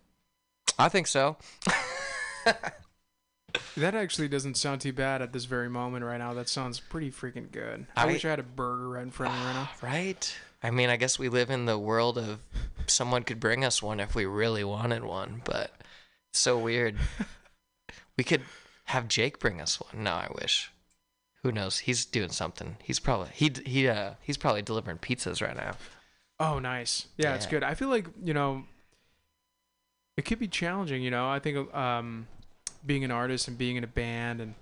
I think so. [LAUGHS] That actually doesn't sound too bad at this very moment right now. That sounds pretty freaking good. I, I- wish I had a burger right in front of me right now. [SIGHS] right? I mean, I guess we live in the world of someone could bring us one if we really wanted one, but it's so weird. [LAUGHS] we could have Jake bring us one. No, I wish. Who knows? He's doing something. He's probably he he uh he's probably delivering pizzas right now. Oh, nice. Yeah, it's good. I feel like you know, it could be challenging. You know, I think um, being an artist and being in a band and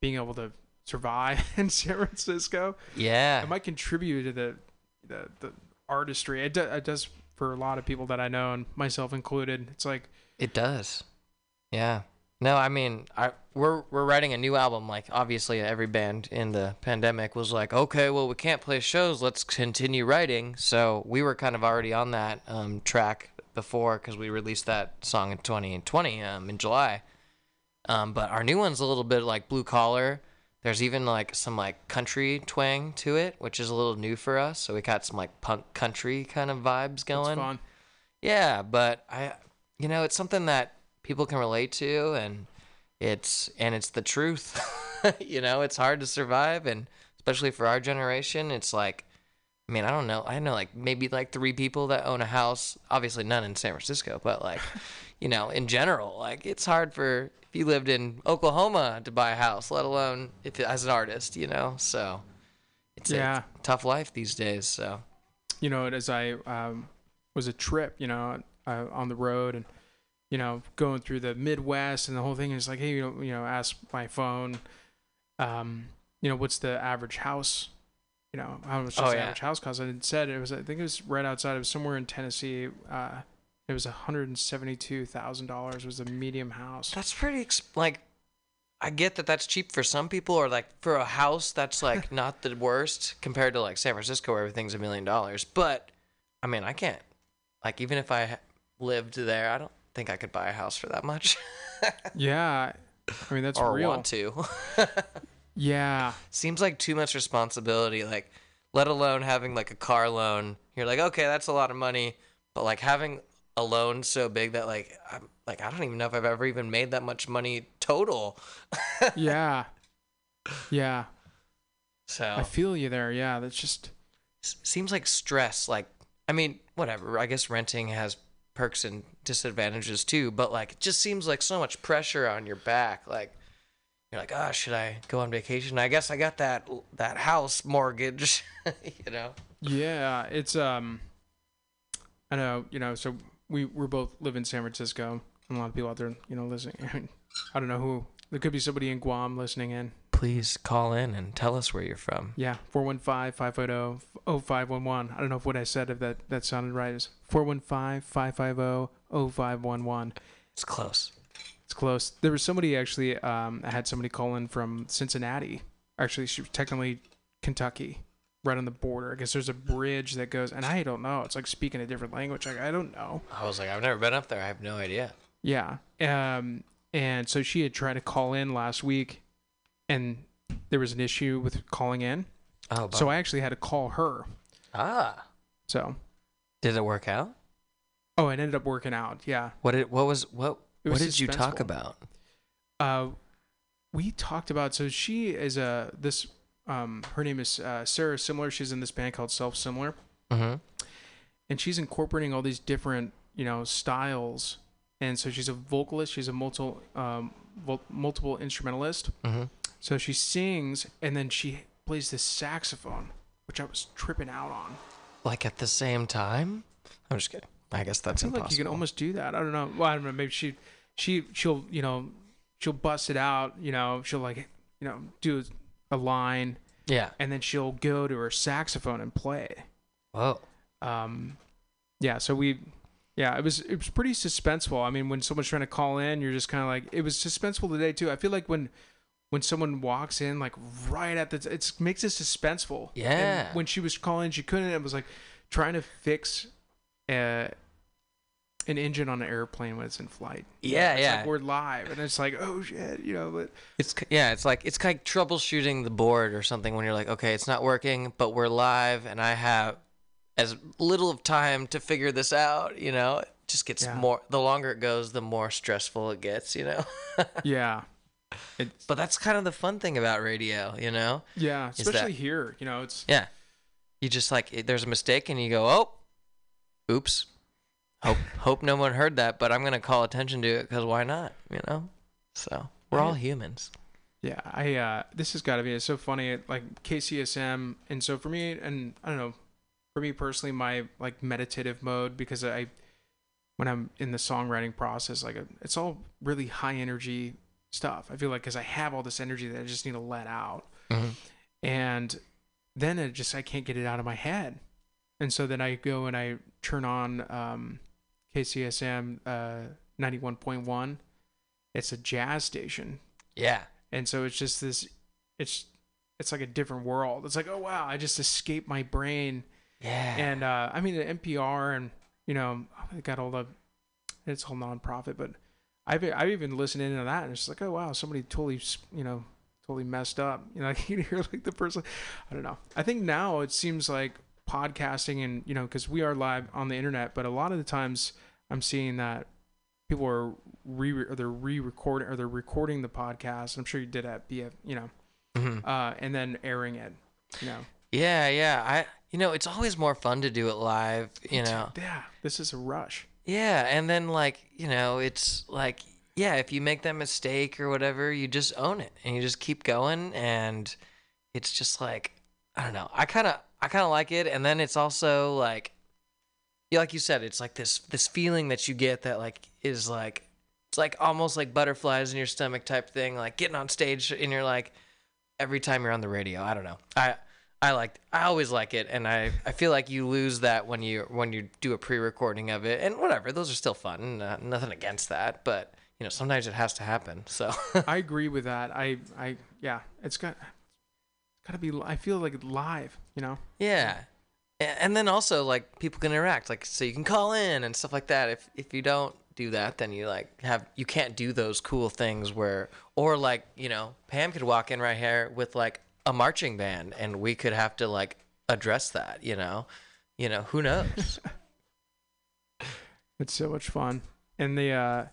being able to survive [LAUGHS] in San Francisco, Yeah. it might contribute to the the, the artistry. It, do, it does for a lot of people that I know, and myself included. It's like It does. Yeah. No, I mean, I we're we're writing a new album. Like obviously, every band in the pandemic was like, okay, well, we can't play shows. Let's continue writing. So we were kind of already on that um, track before because we released that song in 2020 um, in July. Um, but our new one's a little bit like blue collar. There's even like some like country twang to it, which is a little new for us. So we got some like punk country kind of vibes going. fun. Yeah, but I, you know, it's something that people can relate to, and it's and it's the truth. [LAUGHS] you know, it's hard to survive, and especially for our generation, it's like, I mean, I don't know, I know like maybe like three people that own a house. Obviously, none in San Francisco, but like, [LAUGHS] you know, in general, like it's hard for if you lived in Oklahoma to buy a house, let alone if as an artist, you know. So it's Yeah. a tough life these days. So you know, as I um, was a trip, you know, uh, on the road and you know, going through the Midwest and the whole thing is like, hey, you know, you know, ask my phone, um, you know, what's the average house? You know, how much does Oh, the yeah. average house cost? And it said it was, I think it was right outside. Was somewhere in Tennessee. Uh, it was hundred and seventy-two thousand dollars was a medium house. That's pretty ex- like I get that that's cheap for some people or like for a house that's like [LAUGHS] not the worst compared to like San Francisco where everything's a million dollars. But I mean, I can't like even if I lived there, I don't think I could buy a house for that much [LAUGHS] Yeah, I mean that's or real. want to. [LAUGHS] Yeah, Seems like too much responsibility like let alone having like a car loan. You're like, "Okay, that's a lot of money." But like having a loan so big that like I'm like I don't even know if I've ever even made that much money total. [LAUGHS] yeah, yeah. So I feel you there. Yeah, that's just seems like stress like i mean whatever i guess renting has perks and disadvantages too but like it just seems like so much pressure on your back like you're like oh should i go on vacation i guess i got that that house mortgage [LAUGHS] you know Yeah, it's um I know, you know, so we we're both live in San Francisco. And a lot of people out there, you know, listening. [LAUGHS] I don't know who. There could be somebody in Guam listening in. please call in and tell us where you're from Yeah, 415-550-0511. I don't know if what I said if that that sounded right. Is 415-550-0511. it's close It's close. There was somebody actually um I had somebody call in from Cincinnati. Actually, she was technically Kentucky. Right on the border. I guess there's a bridge that goes, and I don't know. It's like speaking a different language. Like I don't know. i was like i've never been up there i have no idea Yeah. Um, and so she had tried to call in last week, and there was an issue with calling in. oh So. I actually had to call her. ah So, did it work out oh, it ended up working out. Yeah. what it what was what What did you talk about? Uh, we talked about so she is a this um her name is uh, Sarah Similar. She's in this band called Self Similar, Mm-hmm. and she's incorporating all these different you know styles. And so she's a vocalist. She's a multiple um, vol- multiple instrumentalist. Mm-hmm. So she sings and then she plays this saxophone, which I was tripping out on. Like at the same time? I'm just kidding. I guess that's I feel impossible. like you can almost do that. I don't know. Well, I don't know. Maybe she, she, she'll, you know, she'll bust it out. You know, she'll like, you know, do a line, yeah. and then she'll go to her saxophone and play. Whoa. Um, yeah. So we, yeah, it was it was pretty suspenseful. I mean, when someone's trying to call in, you're just kind of like, it was suspenseful today too. I feel like when. When someone walks in, like right at the, it makes it suspenseful. Yeah. And when she was calling, she couldn't. It was like trying to fix, uh, an engine on an airplane when it's in flight. Yeah, It's yeah. Like we're live, and it's like, oh shit, you know. But It's yeah, it's like it's like troubleshooting the board or something when you're like, okay, it's not working, but we're live and I have as little of time to figure this out, you know. It just gets Yeah. more the longer it goes, the more stressful it gets, you know. [LAUGHS] yeah, it's but that's kind of the fun thing about radio, you know. yeah, Is that- especially here. You know, it's Yeah. You just like there's a mistake and you go, "Oh, oops." Hope hope no one heard that, but I'm going to call attention to it cuz why not, you know? So, we're all humans. yeah. I uh, this has got to be it's so funny. Like KCSM, and so for me, and I don't know, for me personally, my like meditative mode because I when I'm in the songwriting process, like it's all really high energy stuff. I feel like because I have all this energy that I just need to let out. Mhm. and then it just I can't get it out of my head, and so then I go and I turn on um, KCSM uh, ninety one point one. It's a jazz station, Yeah. and so it's just this. It's it's like a different world. It's like oh wow, I just escaped my brain, Yeah. and uh, I mean the NPR and you know I got all the it's all nonprofit, but I've I've even listened into that and it's like oh wow somebody totally you know totally messed up you know [LAUGHS] like you hear like the person I don't know I think now it seems like podcasting and you know because we are live on the internet but a lot of the times I'm seeing that people are re or they're re-recording or they're recording the podcast I'm sure you did at BF you know Mhm. uh, and then airing it you know Yeah, yeah. I you know, it's always more fun to do it live, you know. yeah this is a rush Yeah, and then like, you know, it's like yeah, if you make that mistake or whatever, you just own it and you just keep going and it's just like I don't know. I kind of I kind of like it and then it's also like yeah, like you said, it's like this this feeling that you get that like is like it's like almost like butterflies in your stomach type thing, like getting on stage and you're like every time you're on the radio. I don't know. I I like I always like it, and I I feel like you lose that when you when you do a pre-recording of it, and whatever. Those are still fun. Uh, nothing against that, but you know sometimes it has to happen. So [LAUGHS] I agree with that. I, I, yeah, it's got, it's got to be. I feel like live. You know. yeah, and then also like people can interact, like so you can call in and stuff like that. If if you don't do that, then you like have you can't do those cool things where or like you know Pam could walk in right here with like a marching band, and we could have to like address that. You know, you know who knows. [LAUGHS] It's so much fun, and the, uh,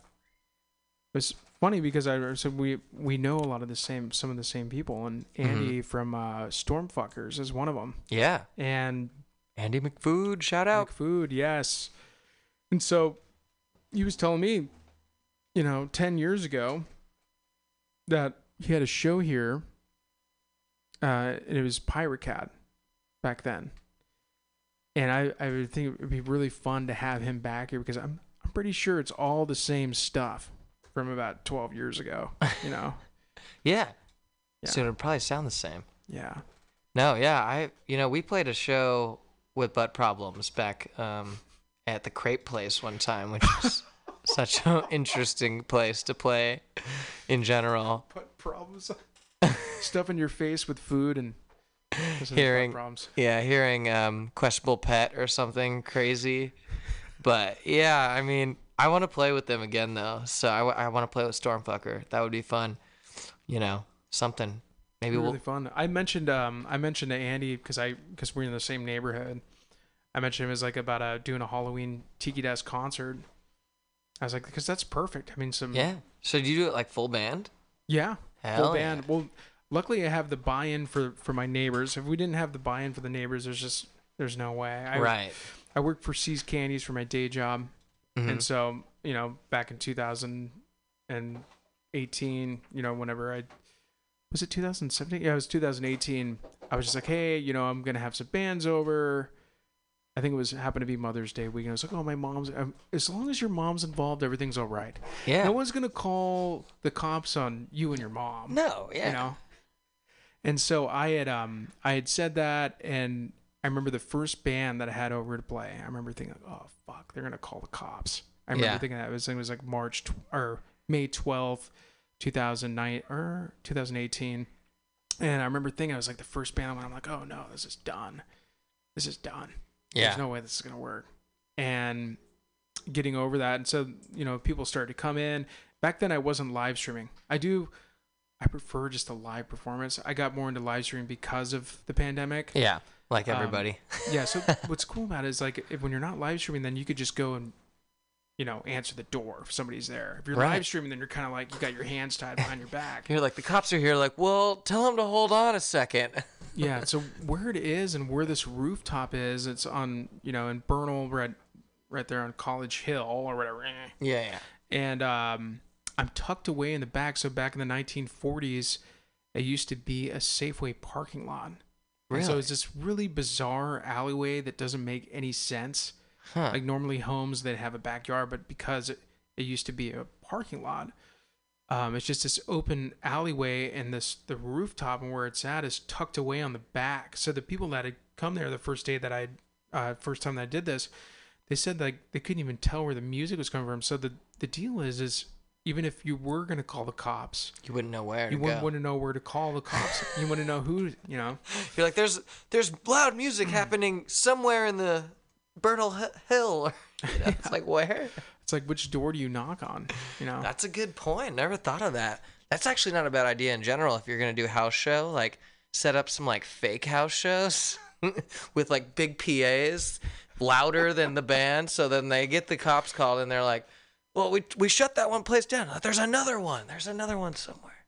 it's funny because I so we we know a lot of the same some of the same people, and Andy from uh, Stormfuckers is one of them, yeah. and Andy McFood, shout out. McFood, yes, and so he was telling me, you know, ten years ago, that he had a show here. Uh, and it was Pirate Cat back then. And I, I would think it would be really fun to have him back here because I'm I'm pretty sure it's all the same stuff from about 12 years ago. You know, [LAUGHS] Yeah. Yeah. So it'd probably sound the same. yeah, No, yeah, I you know, we played a show with butt problems back um at the crepe place one time, which is [LAUGHS] such an interesting place to play in general. Butt problems, stuff in your face with food and this is butt Hearing- problems. Yeah, hearing um questionable pet or something crazy. But yeah, I mean, I want to play with them again though. So I, want to play with Stormfucker. That would be fun. You know, something. Maybe really we'll fun. I mentioned um I mentioned to Andy because I because we're in the same neighborhood. I mentioned it was like about uh, doing a Halloween Tiki Desk concert. I was like, because that's perfect. I mean, some Yeah. So do you do it like full band? yeah, Hell full yeah. band. Well, luckily I have the buy-in for for my neighbors. If we didn't have the buy-in for the neighbors, there's just there's no way. I, right. I work for See's Candies for my day job, Mhm. and so you know, back in 2018, you know, whenever I was it 2017? Yeah, it was 2018. I was just like, hey, you know, I'm gonna have some bands over. I think it was happened to be Mother's Day weekend. I was like, oh, my mom's. Um, as long as your mom's involved, everything's all right. Yeah. No one's gonna call the cops on you and your mom. No. Yeah. You know. And so I had um I had said that, and I remember the first band that I had over to play. I remember thinking, oh fuck, they're gonna call the cops. I remember Yeah. thinking that it was it was like March tw- or May twelfth, two thousand nine or two thousand eighteen. And I remember thinking I was like the first band when I'm like, oh no, this is done. This is done. Yeah. There's no way this is gonna work. And getting over that, and so you know, people started to come in. Back then, I wasn't live streaming. I do. I prefer just a live performance. I got more into live streaming because of the pandemic. Yeah. Like Um, everybody. Yeah. So [LAUGHS] what's cool about it is like if, when you're not live streaming, then you could just go and you know answer the door if somebody's there. If you're Right. live streaming, then you're kind of like you got your hands tied behind your back. [LAUGHS] You're like the cops are here. Like, well, tell them to hold on a second. [LAUGHS] yeah. So where it is and where this rooftop is, it's on you know in Bernal, right, right there on College Hill or whatever. eh. yeah. Yeah. and um, I'm tucked away in the back. So back in the 1940s, it used to be a Safeway parking lot. And so it's this really bizarre alleyway that doesn't make any sense. Huh. Like normally homes that have a backyard, but because it, it used to be a parking lot, um, it's just this open alleyway, and this the rooftop and where it's at is tucked away on the back. So the people that had come there the first day that I, uh, first time that I did this, they said like they couldn't even tell where the music was coming from. So the the deal is is even if you were gonna call the cops, you wouldn't know where to you wouldn't go. want to know where to call the cops. you want to know who you know. [LAUGHS] You're like, there's there's loud music happening somewhere in the Bernal Hill. [LAUGHS] [LAUGHS] You know, It's like where? It's like which door do you knock on? You know. That's a good point. Never thought of that. That's actually not a bad idea in general. If you're gonna do a house show, like set up some like fake house shows [LAUGHS] with like big PAs louder than the band, so then they get the cops called and they're like, "Well, we we shut that one place down. Oh, there's another one. There's another one somewhere."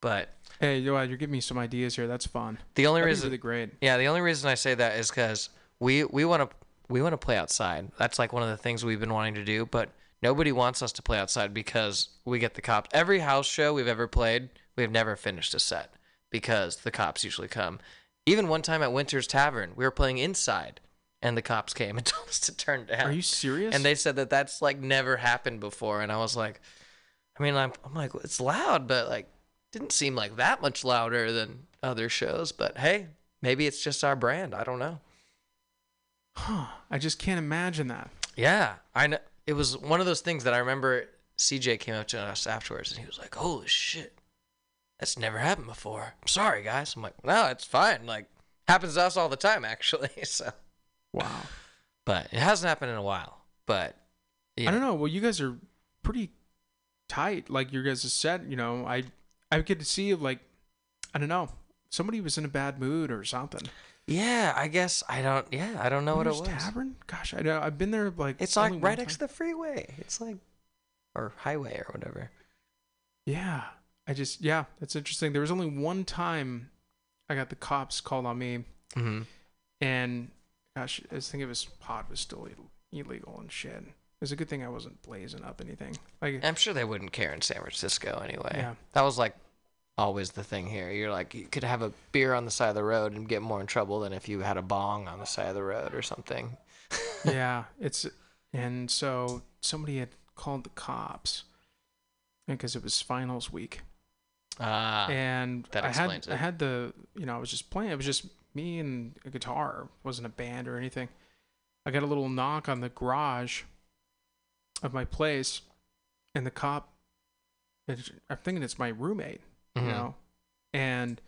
But Hey, Yoad, uh, you're giving me some ideas here. That's fun. the only That'd be reason really great. Yeah, the only reason I say that is because we we want to we want to play outside. That's like one of the things we've been wanting to do, but nobody wants us to play outside because we get the cops. Every house show we've ever played, we've never finished a set because the cops usually come. Even one time at Winter's Tavern, we were playing inside, and the cops came and [LAUGHS] told us to turn down. Are you serious? And they said that that's like never happened before, and I was like, I mean, I'm, I'm like, it's loud, but like, didn't seem like that much louder than other shows. But hey, maybe it's just our brand. I don't know. Huh. I just can't imagine that. Yeah, I know. It was one of those things that I remember. CJ came up to us afterwards, and he was like, "Holy shit, that's never happened before." I'm sorry, guys. I'm like, "No, it's fine. Like, happens to us all the time, [LAUGHS] actually." So, Wow. but it hasn't happened in a while. But I don't know. Well, you guys are pretty tight. Like your guys' set. You know, I I get to see like I don't know. Somebody was in a bad mood or something. Yeah, I guess I don't. Yeah, I don't know what it was. Tavern? Gosh, I know. I've been there like It's like right next to the freeway. It's like or highway or whatever. Yeah. I just yeah, that's interesting. There was only one time I got the cops called on me, Mm-hmm. and gosh, I was thinking it was pot was still illegal and shit. It was a good thing I wasn't blazing up anything. Like I'm sure they wouldn't care in San Francisco anyway. Yeah. That was like always the thing here. You're like you could have a beer on the side of the road and get more in trouble than if you had a bong on the side of the road or something. [LAUGHS] yeah, it's and so somebody had called the cops because it was finals week, Ah. and that I had it. I had the you know I was just playing. It was just me and a guitar. It wasn't a band or anything. I got a little knock on the garage of my place, and the cop. I'm thinking it's my roommate, Mhm. you know, and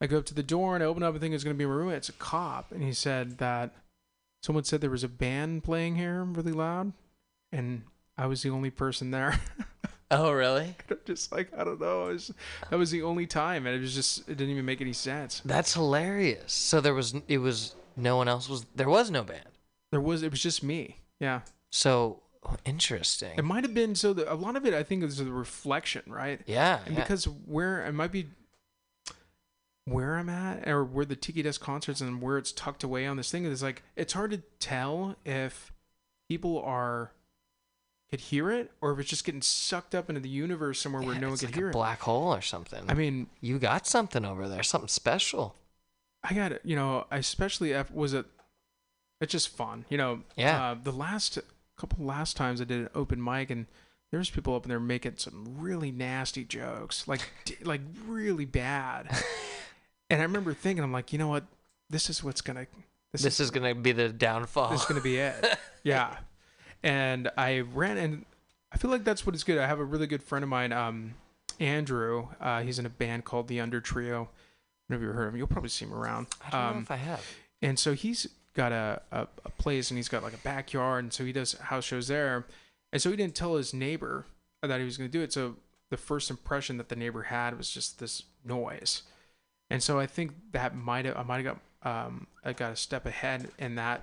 I go up to the door and I open up and think it's gonna be my roommate. It's a cop, and he said that someone said there was a band playing here really loud, and I was the only person there. [LAUGHS] Oh really? just like I don't know. It was, that was the only time, and it was just it didn't even make any sense. That's hilarious. So there was it was no one else was there was no band. There was it was just me. Yeah, So interesting. It might have been so. The, a lot of it, I think, is the reflection, right? yeah. And yeah. because where it might be where I'm at or where the Tiki Desk concerts and where it's tucked away on this thing is like it's hard to tell if people are could hear it or if it's just getting sucked up into the universe somewhere where no one could like hear a it. black hole or something. I mean, you got something over there, something special. I got it. You know, I especially af- was it. It's just fun, you know. Yeah. Uh, the last couple last times I did an open mic and there was people up in there making some really nasty jokes, like like really bad. [LAUGHS] and I remember thinking, I'm like, you know what? This is what's gonna. This, This, is, is gonna be the downfall. this is gonna be it. [LAUGHS] yeah. And I ran and I feel like that's what is good. I have a really good friend of mine, um, Andrew. Uh, he's in a band called the Under Trio. I don't know if you've heard of him. You'll probably see him around. I don't know Um, if I have. and so he's got a, a, a place and he's got like a backyard and so he does house shows there. And so he didn't tell his neighbor that he was going to do it. So the first impression that the neighbor had was just this noise. And so i think that might have i might have got um i got a step ahead in that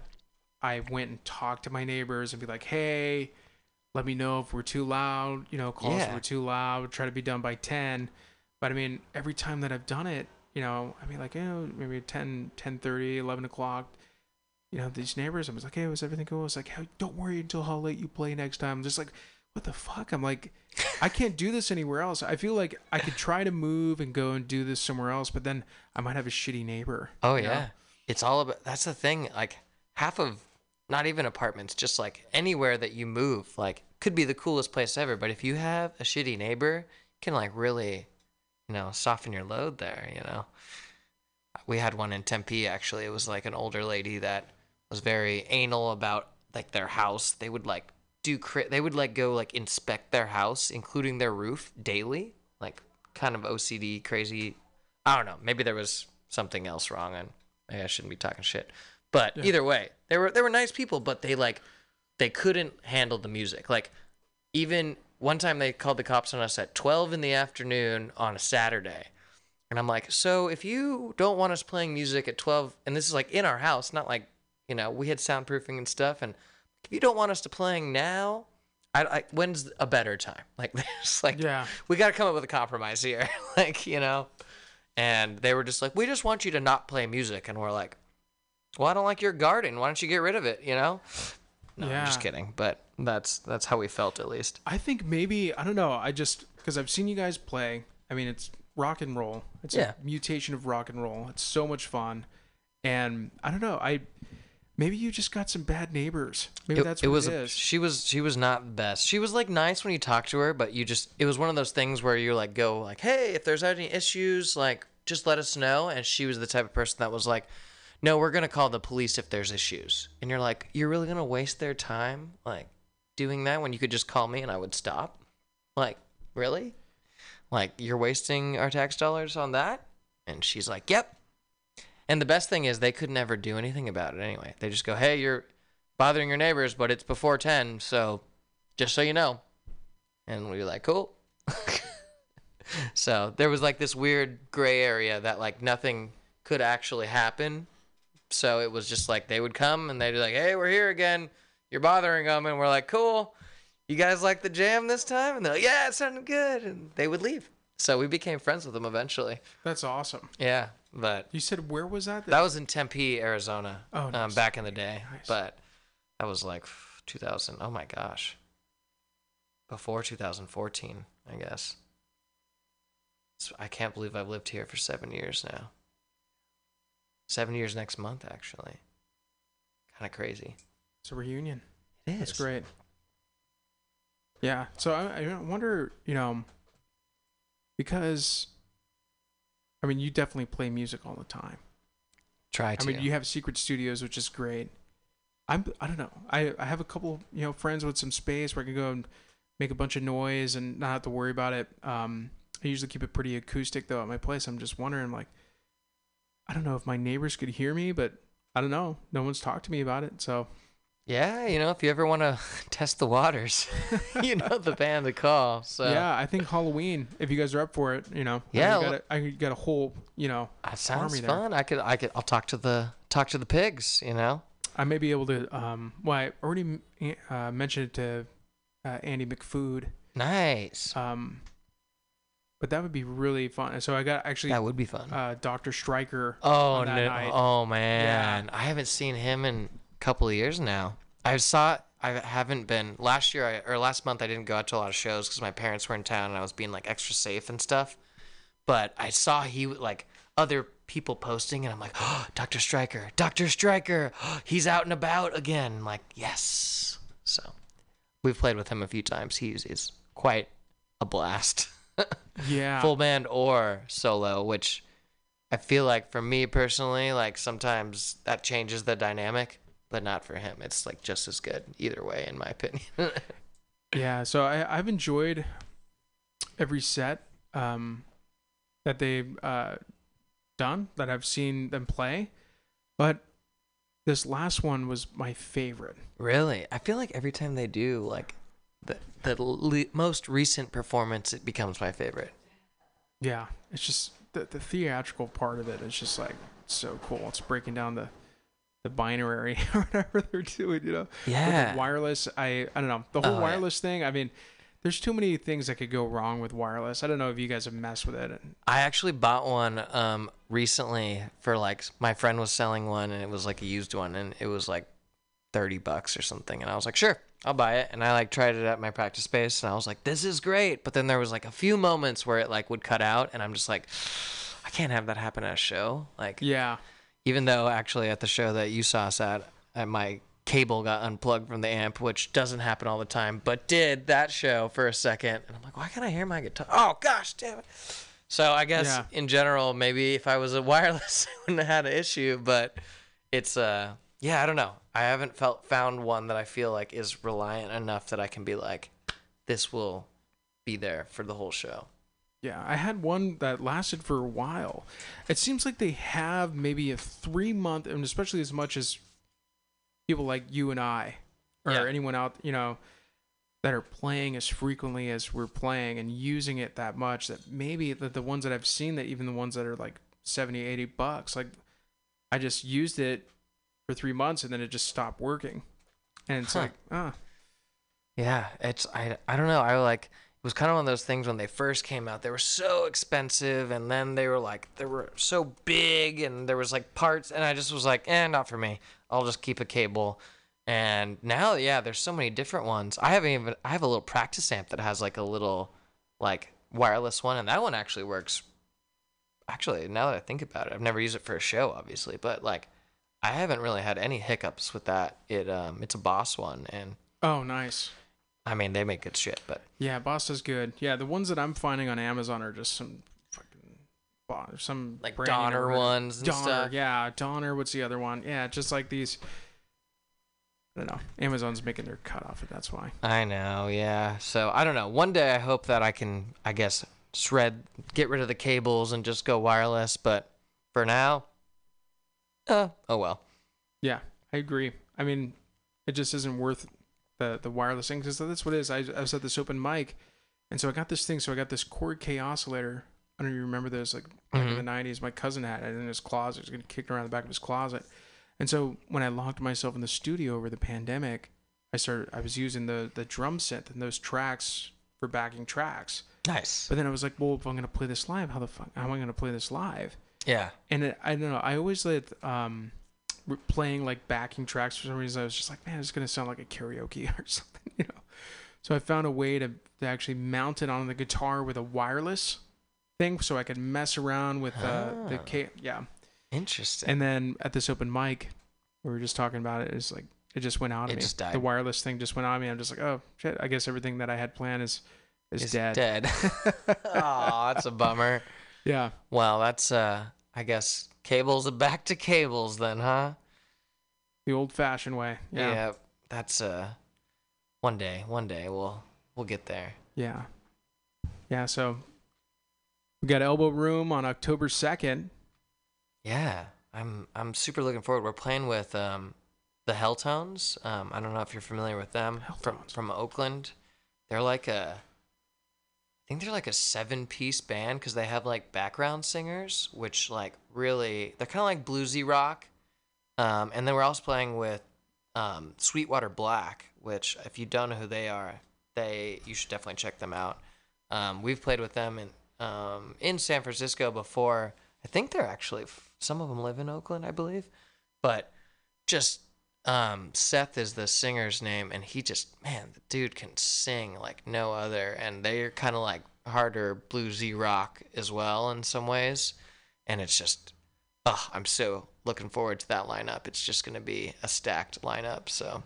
i went and talked to my neighbors and be like hey let me know if we're too loud you know call us if Yeah. we're too loud try to be done by 10 but i mean every time that i've done it you know i mean like you know maybe 10 10 30 11 o'clock you know these neighbors i was like hey was everything cool I was like hey, don't worry until how late you play next time I'm just like what the fuck i'm like i can't do this anywhere else i feel like i could try to move and go and do this somewhere else but then i might have a shitty neighbor Oh you know? yeah. It's all about that's the thing. Like half of not even apartments, just like anywhere that you move, like could be the coolest place ever. But if you have a shitty neighbor, can like really, you know, soften your load there, you know. We had one in Tempe actually. It was like an older lady that was very anal about like their house. They would like do cri- they would like go like inspect their house, including their roof daily, like kind of OCD crazy. I don't know. Maybe there was something else wrong, and maybe I shouldn't be talking shit. But either way, they were they were nice people, but they like they couldn't handle the music. Like even one time they called the cops on us at 12 in the afternoon on a Saturday. And I'm like, so if you don't want us playing music at 12, and this is like in our house, not like, you know, we had soundproofing and stuff. And if you don't want us to playing now, I, I when's a better time? Like, [LAUGHS] there's like, Yeah. we got to come up with a compromise here. [LAUGHS] like, you know, and they were just like, we just want you to not play music. And we're like, well, I don't like your garden. Why don't you get rid of it? You know? No, I'm just kidding. But that's, that's how we felt at least. i think maybe i don't know i just because i've seen you guys play i mean it's rock and roll it's Yeah. a mutation of rock and roll it's so much fun and i don't know i maybe you just got some bad neighbors. Maybe it, that's it what was it is. she was she was not the best. She was like nice when you talk to her but you just it was one of those things where you like go like hey if there's any issues like just let us know. And she was the type of person that was like no we're gonna call the police if there's issues. And you're like you're really gonna waste their time like doing that when you could just call me and i would stop? Like really? Like you're wasting our tax dollars on that? And she's like yep and the best thing is they could never do anything about it anyway. They just go, "Hey, you're bothering your neighbors, but it's before 10, so just so you know." And we were like, "Cool." [LAUGHS] so, there was like this weird gray area that like nothing could actually happen. So, it was just like they would come and they'd be like, "Hey, we're here again. You're bothering them." And we're like, "Cool. You guys like the jam this time?" And they're like, "Yeah, it sounded good." And they would leave. So, we became friends with them eventually. that's awesome Yeah, but you said where was that that was in Tempe, Arizona. Oh, um, nice. back in the day. Nice. But that was like 2000. Oh my gosh. Before 2014, I guess. So I can't believe I've lived here for seven years now. Seven years next month, actually. Kind of crazy. it's a reunion It is. That's great. Yeah. So I, I wonder, you know, because, I mean, you definitely play music all the time. Try to. I mean, you have secret studios, which is great. I'm, I don't know. I, I have a couple, you know, friends with some space where I can go and make a bunch of noise and not have to worry about it. Um, I usually keep it pretty acoustic though at my place. I'm just wondering, like, I don't know if my neighbors could hear me, but I don't know. No one's talked to me about it, so yeah, you know, if you ever want to [LAUGHS] test the waters, [LAUGHS] you know the band to call. So yeah, I think Halloween. If you guys are up for it, you know. Yeah, I got, a, I got a whole, you know. that sounds army there. fun. I could, I could, I'll talk to the talk to the pigs. You know. I may be able to. Um, well, I already uh, mentioned it to uh, Andy McFood. Nice. Um, but that would be really fun. So I got actually That would be fun. uh, Dr. Stryker. oh on that no! night. Oh man, yeah. I haven't seen him in couple of years now. I saw. I haven't been last year I, or last month. I didn't go out to a lot of shows because my parents were in town and I was being like extra safe and stuff. But I saw he like other people posting and I'm like, oh, Dr. Stryker, Dr. Stryker, [GASPS] he's out and about again. I'm like, yes. So we've played with him a few times. He's he's quite a blast. [LAUGHS] Yeah. full band or solo, which I feel like for me personally, like sometimes that changes the dynamic, but not for him. It's like just as good either way, in my opinion. [LAUGHS] Yeah, so I, I've enjoyed every set um, that they've uh, done that I've seen them play, but this last one was my favorite. really, I feel like every time they do like the the le- most recent performance, it becomes my favorite. Yeah, it's just the, the theatrical part of it is just like so cool. It's breaking down the the binary or [LAUGHS] whatever they're doing, you know. Yeah. wireless, I I don't know the whole Oh, yeah. wireless thing. I mean, there's too many things that could go wrong with wireless. I don't know if you guys have messed with it. I actually bought one um recently for like my friend was selling one and it was like a used one and it was like 30 bucks or something and I was like sure I'll buy it and I like tried it at my practice space and I was like this is great but then there was like a few moments where it like would cut out and I'm just like I can't have that happen at a show like yeah, even though actually at the show that you saw us at, uh, my cable got unplugged from the amp, which doesn't happen all the time, but did that show for a second. And I'm like, why can't I hear my guitar? Oh gosh, damn it. So I guess Yeah. in general, maybe if I was a [LAUGHS] wireless, I wouldn't have had an issue. But it's uh, yeah, I don't know. I haven't felt found one that I feel like is reliant enough that I can be like, this will be there for the whole show. Yeah, I had one that lasted for a while. It seems like they have maybe a three month, and especially as much as people like you and I, or Yeah. anyone out, you know, that are playing as frequently as we're playing and using it that much that maybe the, the ones that I've seen that even the ones that are like 70, 80 bucks, like I just used it for three months and then it just stopped working. And it's Huh. like, ah, Yeah, it's I I don't know. I like was kind of one of those things when they first came out. They were so expensive, and then they were like they were so big, and there was like parts, and I just was like, eh, not for me. I'll just keep a cable. And now, yeah, there's so many different ones. I haven't even I have a little practice amp that has like a little like wireless one, and that one actually works. Actually, now that I think about it, I've never used it for a show, obviously, but like I haven't really had any hiccups with that. It um it's a Boss one, and oh, nice. I mean, they make good shit, but Yeah, Boss is good. Yeah, the ones that I'm finding on Amazon are just some fucking some like Donner ones and Donner, stuff. yeah, Donner. What's the other one? Yeah, just like these. I don't know. Amazon's making their cut off it. That's why. I know, yeah. So I don't know. One day I hope that I can, I guess, shred, get rid of the cables and just go wireless. But for now, uh, oh well. Yeah, I agree. I mean, it just isn't worth the the wireless thing because that's what it is. I, I was at this open mic, and so I got this thing. So I got this Korg Kaossilator. I don't know if you remember those, like back in Mhm. the '90s. My cousin had it in his closet. He was getting kicked around the back of his closet. And so when I locked myself in the studio over the pandemic, I started. I was using the the drum synth and those tracks for backing tracks. Nice. But then I was like, well, if I'm gonna play this live, how the fuck how am I gonna play this live? Yeah. and it, I don't know. I always let um playing like backing tracks for some reason. I was just like, man, it's gonna sound like a karaoke [LAUGHS] or something, you know. So I found a way to, to actually mount it on the guitar with a wireless thing, so I could mess around with uh, the Ah. K. Yeah, Interesting. and then at this open mic, we were just talking about it. It's like it just went out of It me. just died. The wireless thing just went out of me. I'm just like, oh shit. I guess everything that I had planned is is It's dead. Dead. [LAUGHS] oh, that's a bummer. [LAUGHS] Yeah. Well, that's uh, I guess cables are [LAUGHS] back to cables then, huh? The old fashioned way. Yeah. That's uh, one day, one day we'll we'll get there. Yeah. Yeah, so we got Elbow Room on October 2nd. Yeah, I'm I'm super looking forward. We're playing with um, the Helltones. Um, I don't know if you're familiar with them from Helltones. from Oakland. They're like a, I think they're like a seven piece band because they have like background singers, which like really they're kind of like bluesy rock, Um, and then we're also playing with um, Sweetwater Black, which if you don't know who they are, they you should definitely check them out. Um, we've played with them in um, in San Francisco before. I think they're actually some of them live in Oakland, I believe, but just um, Seth is the singer's name, and he just man, the dude can sing like no other, and they're kind of like harder bluesy rock as well in some ways, and it's just, oh, I'm so looking forward to that lineup. It's just gonna be a stacked lineup, so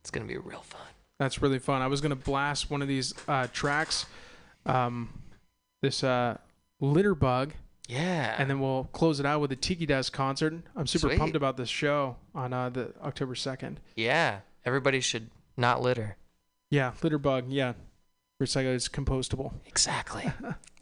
it's gonna be real fun. That's really fun. I was gonna blast one of these uh, tracks, um, this uh, litter bug, Yeah, and then we'll close it out with a Tiki Desk concert. I'm super Sweet. pumped about this show on uh, the October second. yeah, everybody should not litter. Yeah, litter bug. Yeah, recycle is compostable. Exactly. [LAUGHS]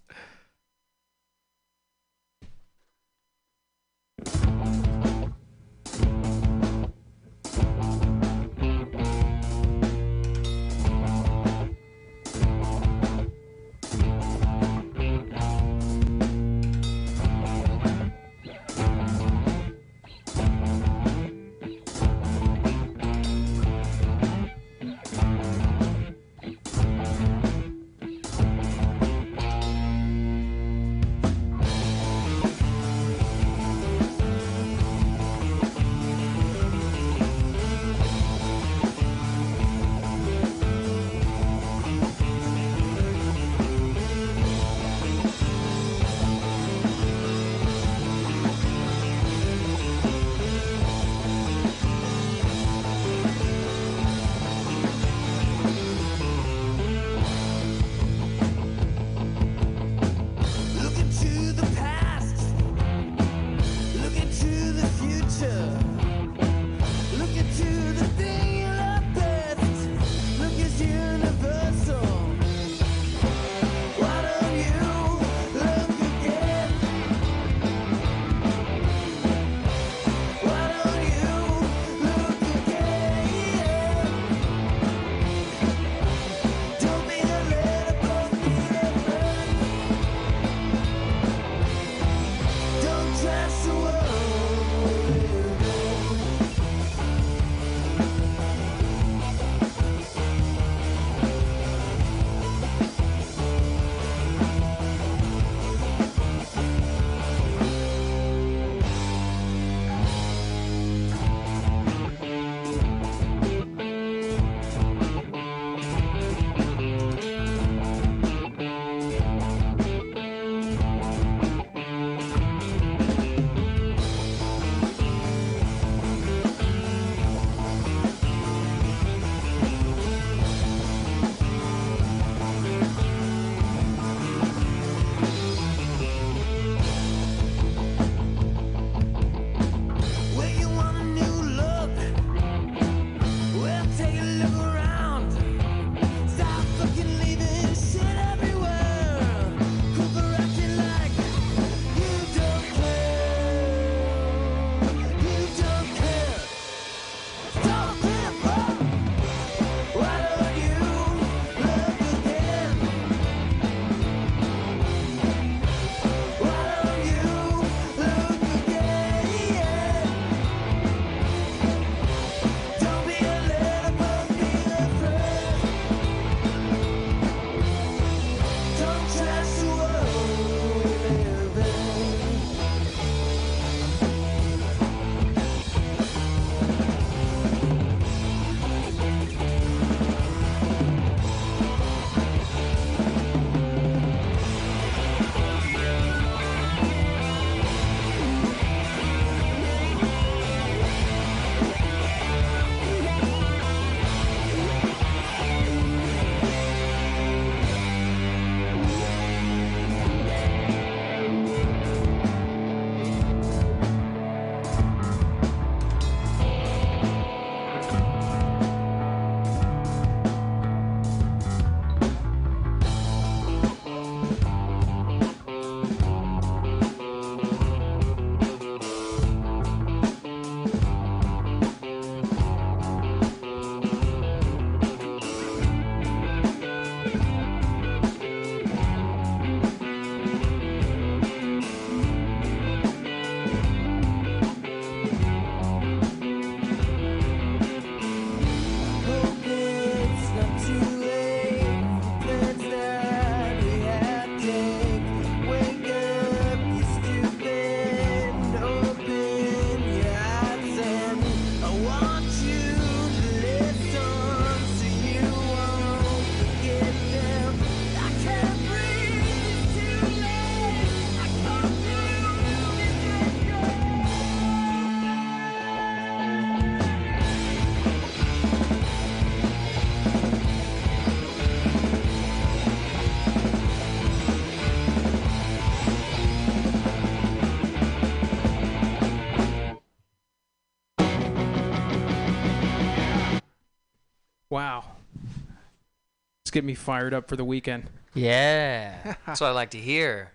get me fired up for the weekend. Yeah. [LAUGHS] That's what I like to hear.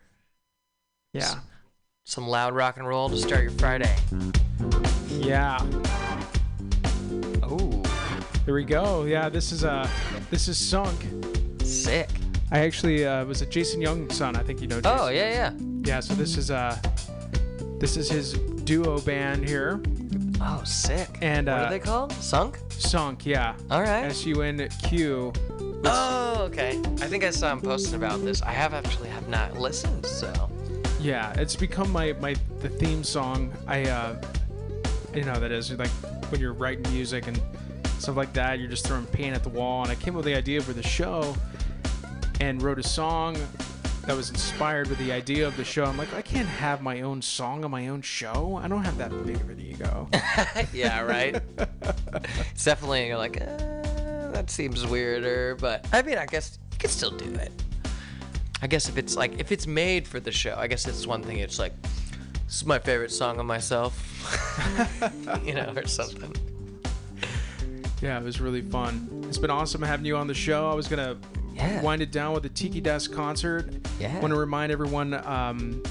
Yeah. Some loud rock and roll to start your Friday. Yeah. Oh, There we go. Yeah, this is uh this is Sunk. sick. I actually uh, was a Jason Young's son. I think you know. Jason. Oh, yeah, yeah. Yeah. So this is uh this is his duo band here, Oh, sick. and what uh, are they called? Sunk? Sunk. Yeah. All right. S U N Q. Oh, okay. I think I saw him posting about this. I have actually have not listened, so. Yeah, it's become my my the theme song. I uh you know that is like when you're writing music and stuff like that, you're just throwing paint at the wall. And I came up with the idea for the show and wrote a song that was inspired with the idea of the show. I'm like, I can't have my own song on my own show. I don't have that big of an ego. [LAUGHS] yeah, right. [LAUGHS] it's definitely you're like, uh, that seems weirder, but I mean, I guess you could still do it. I guess if it's like if it's made for the show, I guess it's one thing. It's like this is my favorite song of myself, [LAUGHS] you know, or something. yeah, it was really fun. It's been awesome having you on the show. I was gonna Yeah. wind it down with the Tiki Desk concert. Yeah. Want to remind everyone um,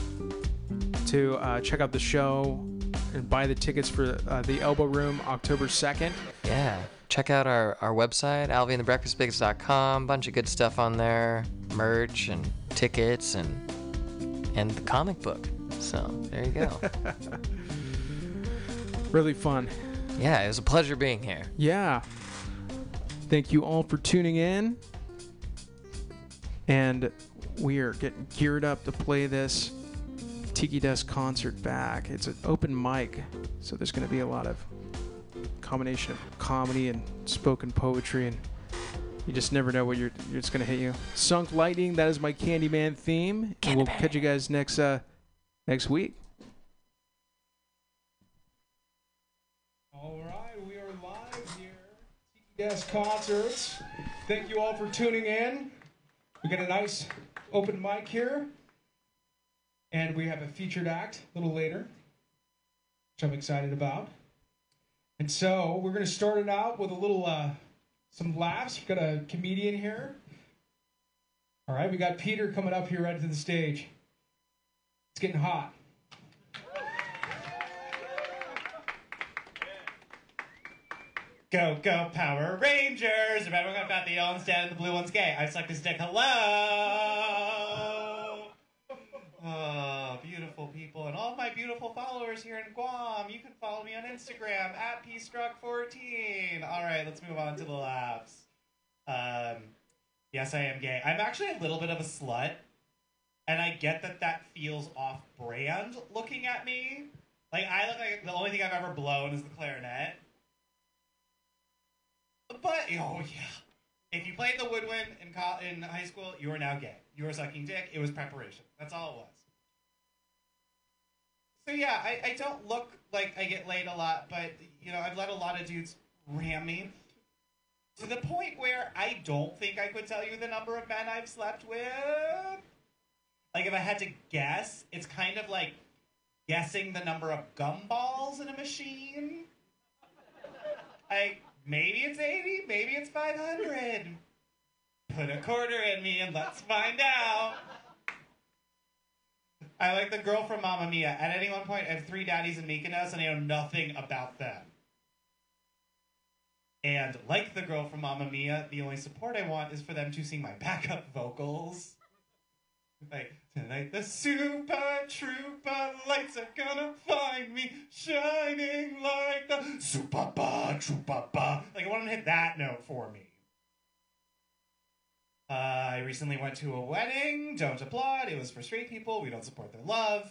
to uh, check out the show and buy the tickets for uh, the Elbow Room October 2nd. Yeah. Check out our, our website, alvyandthebreakfastpigs.com. Bunch of good stuff on there. Merch and tickets and and the comic book. So there you go. [LAUGHS] Really fun. yeah, it was a pleasure being here. Yeah. Thank you all for tuning in. And we are getting geared up to play this Tiki Desk concert back. It's an open mic, so there's going to be a lot of combination of comedy and spoken poetry, and you just never know what you're, you're just going to hit you. Sunk Lightning, that is my Candyman theme. and we'll catch you guys next uh next week. All right, we are live here. Tiki Desk Concerts. Thank you all for tuning in. We got a nice open mic here. And we have a featured act a little later, which I'm excited about. And so we're going to start it out with a little, uh, some laughs. We've got a comedian here. All right, we got Peter coming up here right to the stage. It's getting hot. Go, go, Power Rangers! The red Remember about the yellow one's dead the blue one's gay. I suck his dick. Hello! Oh, beautiful people. And all my beautiful followers here in Guam. You can follow me on Instagram at pstruck14. All right, let's move on to the laughs. Um, yes, I am gay. I'm actually a little bit of a slut. And I get that that feels off brand looking at me. Like, I look like the only thing I've ever blown is the clarinet. But oh yeah, if you played the woodwind in co- in high school, you are now gay. You were sucking dick. It was preparation. That's all it was. So yeah, I, I don't look like I get laid a lot, but you know I've let a lot of dudes ram me to the point where I don't think I could tell you the number of men I've slept with. Like if I had to guess, it's kind of like guessing the number of gumballs in a machine. I maybe it's 80, maybe it's 500. Put a quarter in me and let's find out. I like the girl from Mamma Mia. At any one point, I have three daddies in Mykonos and I know nothing about them. And like the girl from Mamma Mia, the only support I want is for them to sing my backup vocals. Like, tonight the super trooper lights are gonna find me shining like the super trooper. Like, I want them to hit that note for me. Uh, I recently went to a wedding. Don't applaud. It was for straight people. We don't support their love.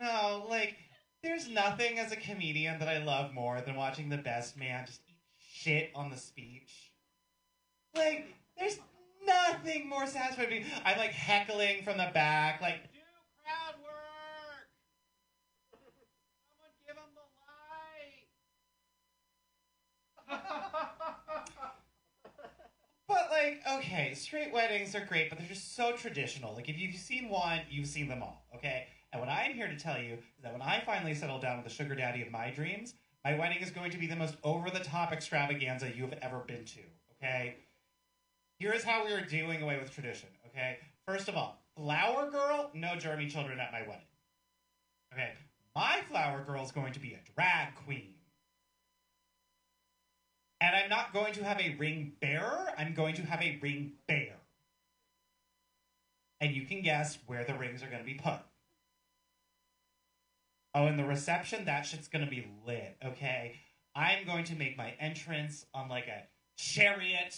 No, like, there's nothing as a comedian that I love more than watching the best man just eat shit on the speech. Like, there's nothing more satisfying. I'm like heckling from the back, like, do crowd work. Someone give him the light. [LAUGHS] like, okay, straight weddings are great, but they're just so traditional. Like, if you've seen one, you've seen them all. Okay. And what I'm here to tell you is that when I finally settle down with the sugar daddy of my dreams, My wedding is going to be the most over the top extravaganza you've ever been to, okay? Here's how we are doing away with tradition, okay? First of all, flower girl, no Jeremy children at my wedding. Okay, my flower girl is going to be a drag queen. And I'm not going to have a ring bearer, I'm going to have a ring bear. And you can guess where the rings are going to be put. Oh, and the reception, that shit's gonna be lit, okay? I'm going to make my entrance on like a chariot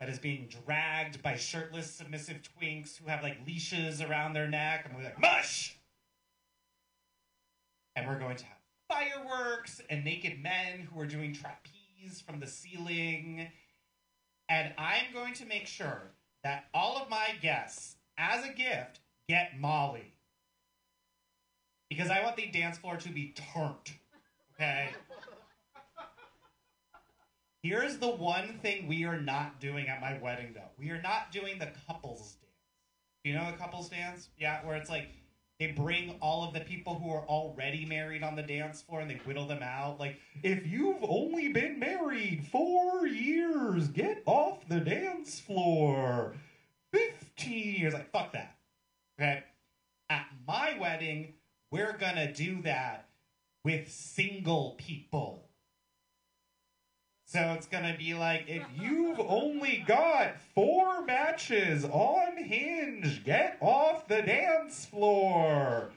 that is being dragged by shirtless, submissive twinks who have like leashes around their neck. Gonna be like, mush! And we're going to have fireworks and naked men who are doing trapeze from the ceiling. And I'm going to make sure that all of my guests, as a gift, get Molly because I want the dance floor to be turned. Okay? Here's the one thing we are not doing at my wedding, though. We are not doing the couples dance. You know the couples dance? Yeah, where it's like they bring all of the people who are already married on the dance floor and they whittle them out. Like, if you've only been married four years, get off the dance floor. 15 years. Like, fuck that. Okay? At my wedding, we're gonna do that with single people. So it's gonna be like if you've only got four matches on Hinge, get off the dance floor.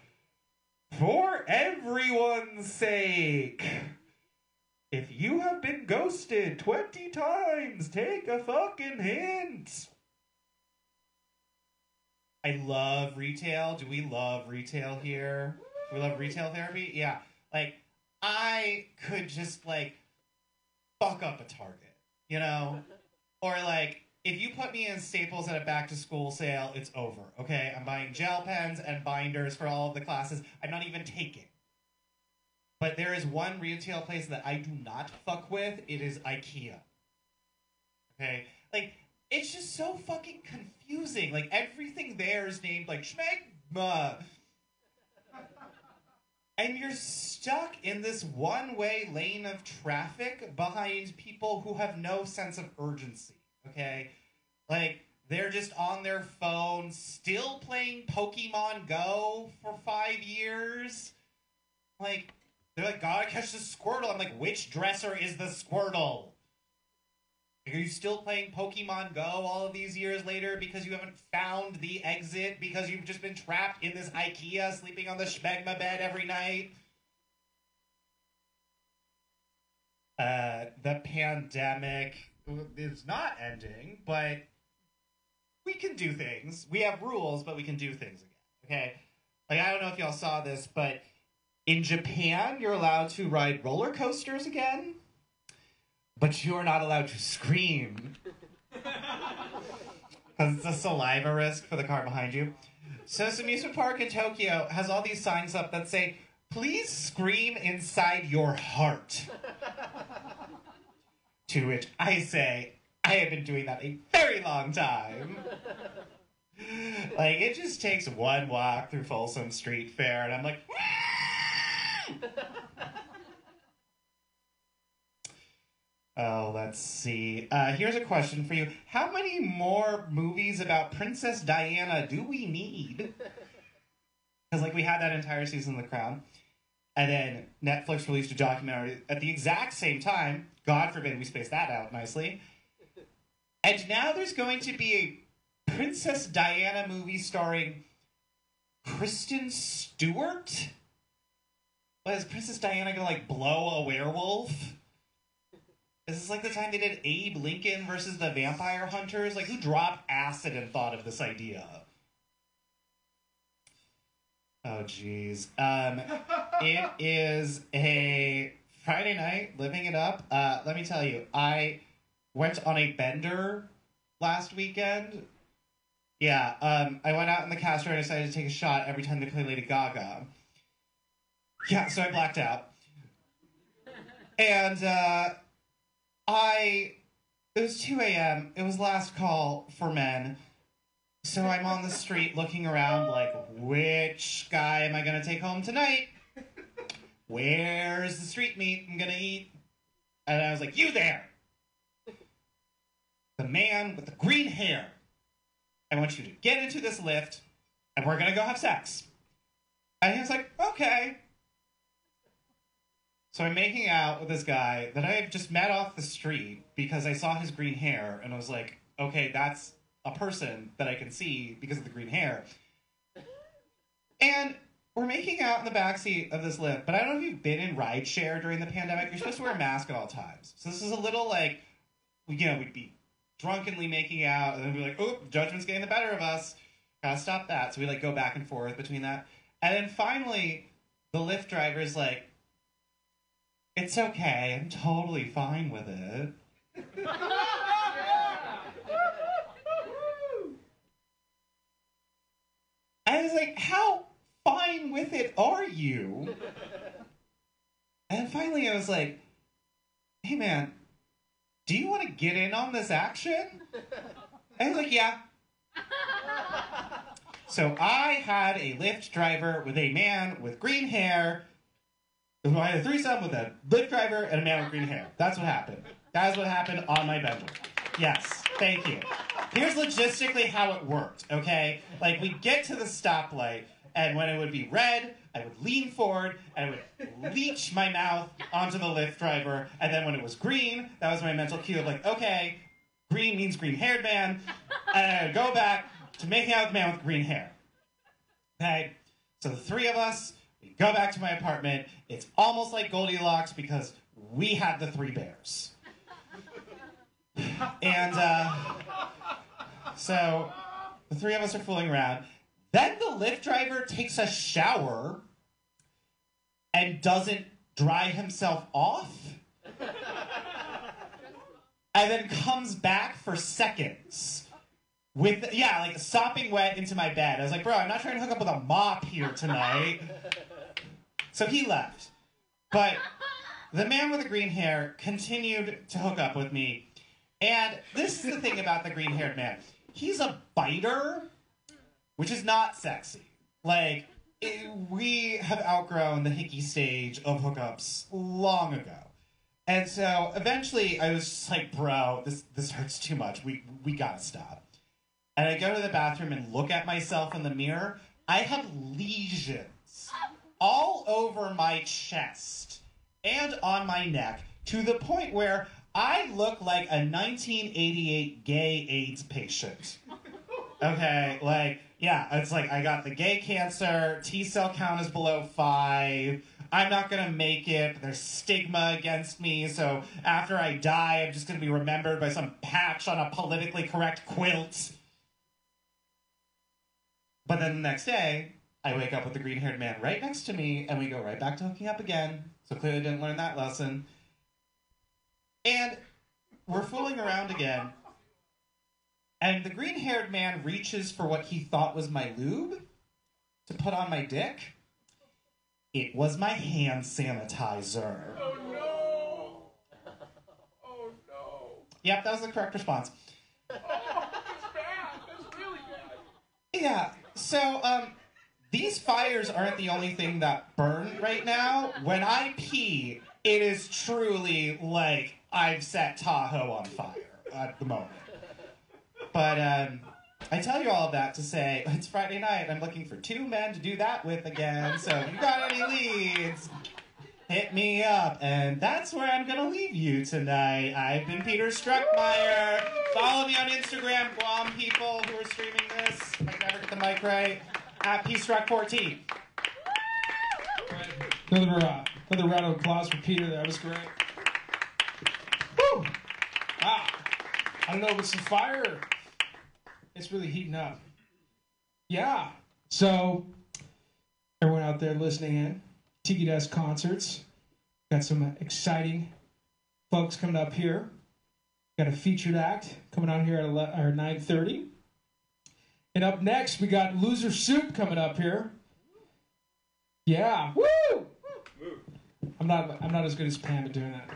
For everyone's sake. If you have been ghosted 20 times, take a fucking hint. I love retail. Do we love retail here? Do we love retail therapy? Yeah. Like, I could just, like, fuck up a Target, you know? Or, like, if you put me in Staples at a back to school sale, it's over, okay? I'm buying gel pens and binders for all of the classes I'm not even taking. But there is one retail place that I do not fuck with. It is IKEA. Okay? Like, it's just so fucking confusing. Like everything there is named like schmegma. And you're stuck in this one way lane of traffic behind people who have no sense of urgency. Okay? Like, they're just on their phone, still playing Pokemon Go for five years. Like, they're like, gotta catch the Squirtle. I'm like, which dresser is the Squirtle? Are you still playing Pokemon Go all of these years later because you haven't found the exit because you've just been trapped in this IKEA sleeping on the schmegma bed every night? Uh, the pandemic is not ending, but we can do things. We have rules, but we can do things again. Okay? Like, I don't know if y'all saw this, but in Japan, you're allowed to ride roller coasters again but you're not allowed to scream because it's a saliva risk for the car behind you. So this amusement park in Tokyo has all these signs up that say, "Please scream inside your heart." to which I say, I have been doing that a very long time. like it just takes one walk through Folsom Street Fair, and I'm like. Oh, let's see. Uh, here's a question for you. How many more movies about Princess Diana do we need? [LAUGHS] Because, like, we had that entire season of The Crown. And then Netflix released a documentary at the exact same time. God forbid we space that out nicely. And now there's going to be a Princess Diana movie starring Kristen Stewart? What, is Princess Diana gonna, like, blow a werewolf? This is this like the time they did Abe Lincoln versus the Vampire Hunters? Like, who dropped acid and thought of this idea? Oh, jeez. Um, it [LAUGHS] is a Friday night, living it up. Uh, let me tell you, I went on a bender last weekend. Yeah, um, I went out in the Castro and decided to take a shot every time they play Lady Gaga. Yeah, so I blacked out. And uh, I it was 2 a.m. It was last call for men. So I'm on the street looking around like, which guy am I gonna take home tonight? Where's the street meat I'm gonna eat? And I was like, You there! The man with the green hair. I want you to get into this Lyft and we're gonna go have sex. And he was like, Okay. So I'm making out with this guy that I've just met off the street because I saw his green hair and I was like, okay, that's a person that I can see because of the green hair. And we're making out in the backseat of this Lyft, but I don't know if you've been in rideshare during the pandemic. You're supposed to wear a mask at all times. So this is a little like, you know, we'd be drunkenly making out and then be like, oh, judgment's getting the better of us. Gotta stop that. So we like go back and forth between that. And then finally, the Lyft driver's like, it's okay. I'm totally fine with it. I was like, how fine with it are you? And finally, I was like, hey man, do you want to get in on this action? And he's like, yeah. So I had a Lyft driver with a man with green hair. I had a threesome with a Lyft driver and a man with green hair. That's what happened. That's what happened on my bender. Yes, thank you. Here's logistically how it worked, okay? Like, we'd get to the stoplight, and when it would be red, I would lean forward and I would leech my mouth onto the Lyft driver, and then when it was green, that was my mental cue of like, okay, green means green haired man, and I would go back to making out with the man with green hair. Okay? So the three of us, we go back to my apartment. It's almost like Goldilocks because we had the three bears. And uh, so the three of us are fooling around. Then the Lyft driver takes a shower and doesn't dry himself off. and then comes back for seconds with yeah, like sopping wet into my bed. I was like, bro, I'm not trying to hook up with a mop here tonight. So he left. But the man with the green hair continued to hook up with me. And this is the thing about the green haired man. He's a biter, which is not sexy. Like, it, we have outgrown the hickey stage of hookups long ago. And so eventually I was just like, bro, this this hurts too much. We we gotta stop. And I go to the bathroom and look at myself in the mirror. I have lesions over my chest and on my neck to the point where I look like a 1988 gay AIDS patient. Okay, like, yeah, it's like I got the gay cancer, T cell count is below five. I'm not gonna make it. There's stigma against me, so after I die, I'm just gonna be remembered by some patch on a politically correct quilt. But then the next day, I wake up with the green haired man right next to me, and we go right back to hooking up again. So clearly didn't learn that lesson. And we're fooling around again. And the green haired man reaches for what he thought was my lube to put on my dick. It was my hand sanitizer. Oh no! Oh no! Yep, that was the correct response. Oh, That's bad. That's really bad. Yeah, so um, these fires aren't the only thing that burn right now. When I pee, it is truly like I've set Tahoe on fire at the moment. But um, I tell you all that to say [LAUGHS] it's Friday night. I'm looking for two men to do that with again. So if you got any leads, hit me up. And that's where I'm gonna leave you tonight. I've been Peter Struckmeyer. Follow me on Instagram, Guam people who are streaming this. I never get the mic right. At pstruck14. Another uh, another round of applause for Peter. That was great. Woo! Wow. I don't know it's the fire. It's really heating up. Yeah. So everyone out there listening in, Tiki Desk concerts. Got some exciting folks coming up here. Got a featured act coming on here at 9:30. And up next, we got Loser Soup coming up here. Yeah. Woo! I'm not I'm not as good as Pam at doing that.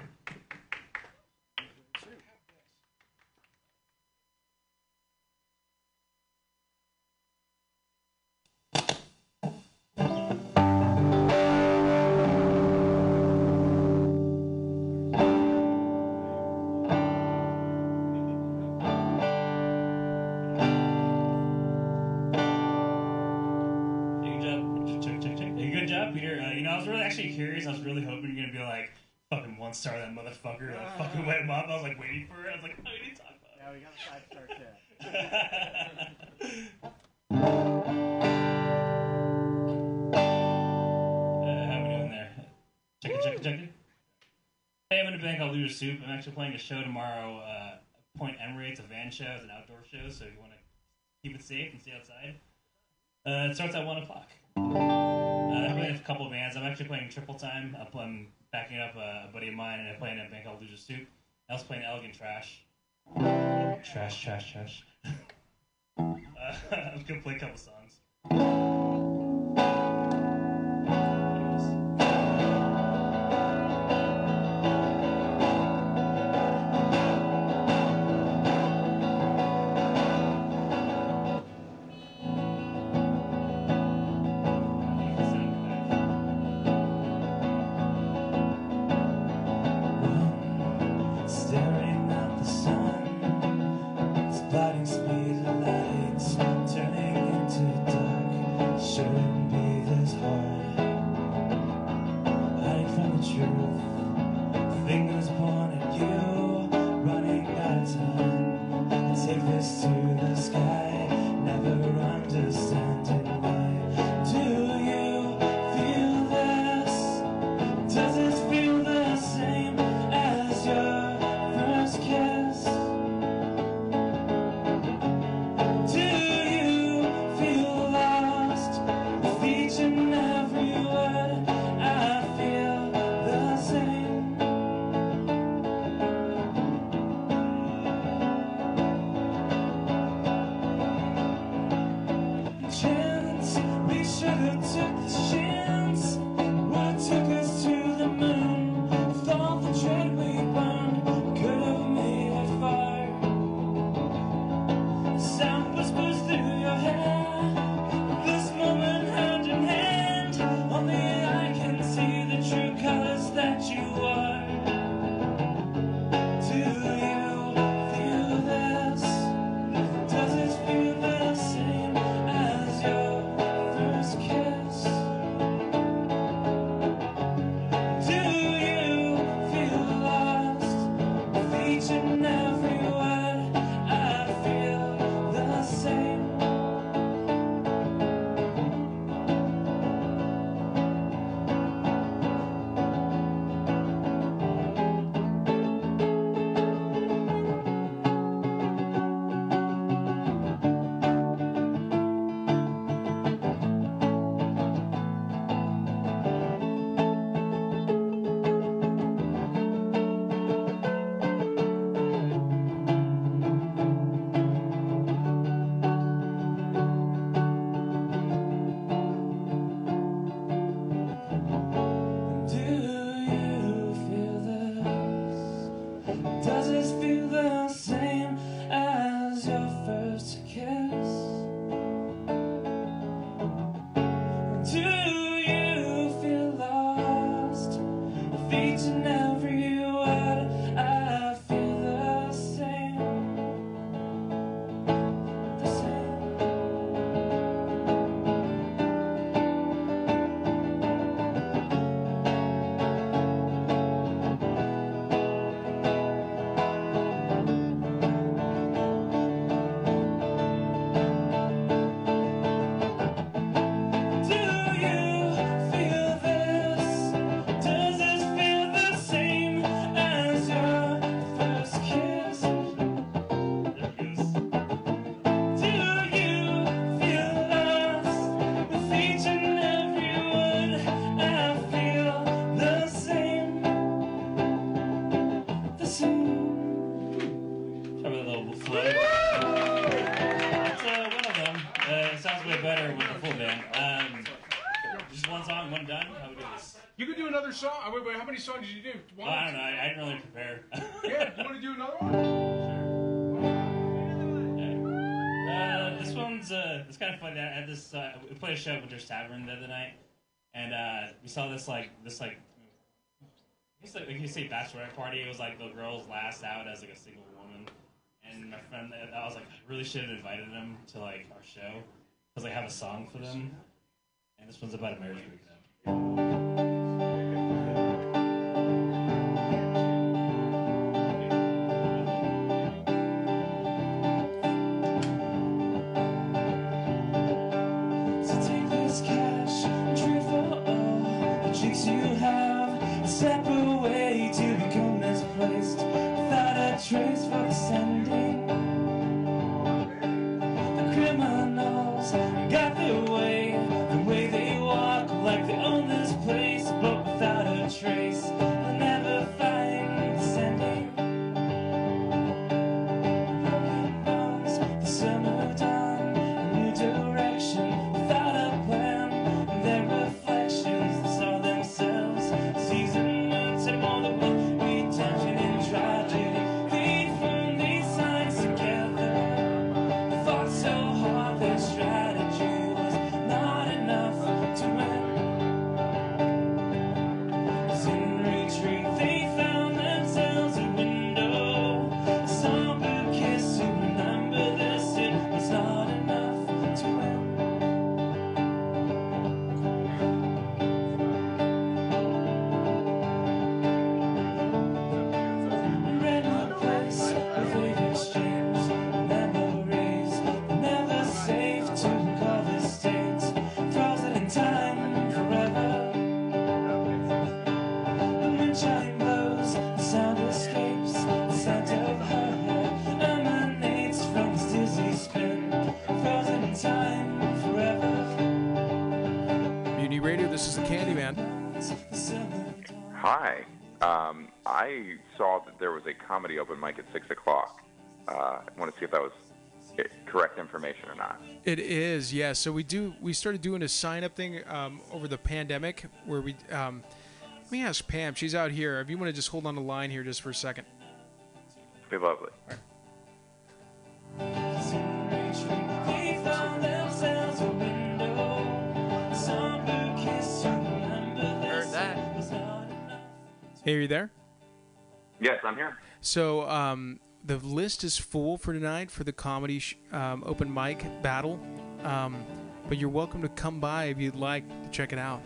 Star that motherfucker, that fucking wet him up. I was like waiting for it. I was like, oh, we need to talk about Now we got a five star. [LAUGHS] Uh, how we doing there? Check it, check it, check it. Hey, I'm in a band called Loser Soup. I'm actually playing a show tomorrow. Uh, Point Emery. It's a van show. It's an outdoor show. So if you want to keep it safe and stay outside, uh, it starts at one o'clock. Uh, I'm playing a couple of bands. I'm actually playing Triple Time. I'm, I'm backing up a, buddy of mine, and I'm playing in a band called Loser Soup. I was playing Elegant Trash. Trash, trash, trash. [LAUGHS] uh, I'm gonna play a couple songs. Many songs did you do? I don't know. I, I didn't really prepare. [LAUGHS] Yeah, you want to do another one? Uh, this one's uh, it's kind of funny. I had this. Uh, we played a show at Winter's Tavern the other night, and uh, we saw this like this like. I guess like, like you say bachelorette party. It was like the girls last out as like a single woman, and my friend. I was like, I really should have invited them to like our show because I have a song for them, and this one's about a marriage breakup. Comedy open mic at 6 o'clock. Uh, I want to see if that was correct information or not. It is, yeah. So we do. We started doing a sign up thing um, over the pandemic where we. Um, let me ask Pam. She's out here. If you want to just hold on the line here just for a second. Be lovely. They found themselves a window, somber kiss to remember this. Heard that. was not enough. Hey, are you there? Yes, I'm here. So um, the list is full for tonight for the comedy sh- um, open mic battle. Um, but you're welcome to come by if you'd like to check it out.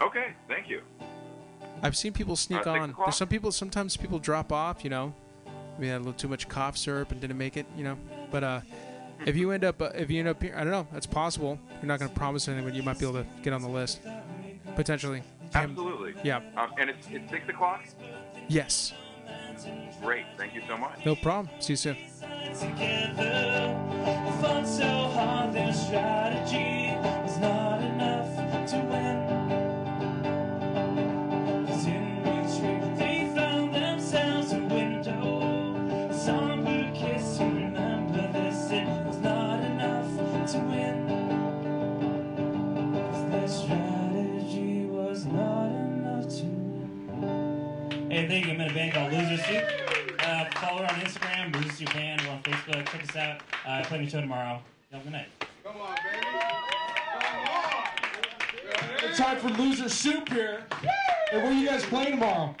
Okay, thank you. I've seen people sneak Uh, on. There's some people. Sometimes people drop off. You know, we had a little too much cough syrup and didn't make it. You know, but uh, if you end up, uh, if you end up here, I don't know. That's possible. You're not going to promise anything, but you might be able to get on the list potentially. Absolutely. Yeah. Um, and it's, it's 6 o'clock? Yes. Great. Thank you so much. No problem. See you soon. together. Hey, thank you. I'm in a band called Loser Soup. Uh, follow her on Instagram, Loser Soup Band. We're on Facebook. Check us out. Uh, playing a show tomorrow. Have a good night. Come on, baby. Come on. It's time for loser soup here. Hey, where are you guys playing tomorrow?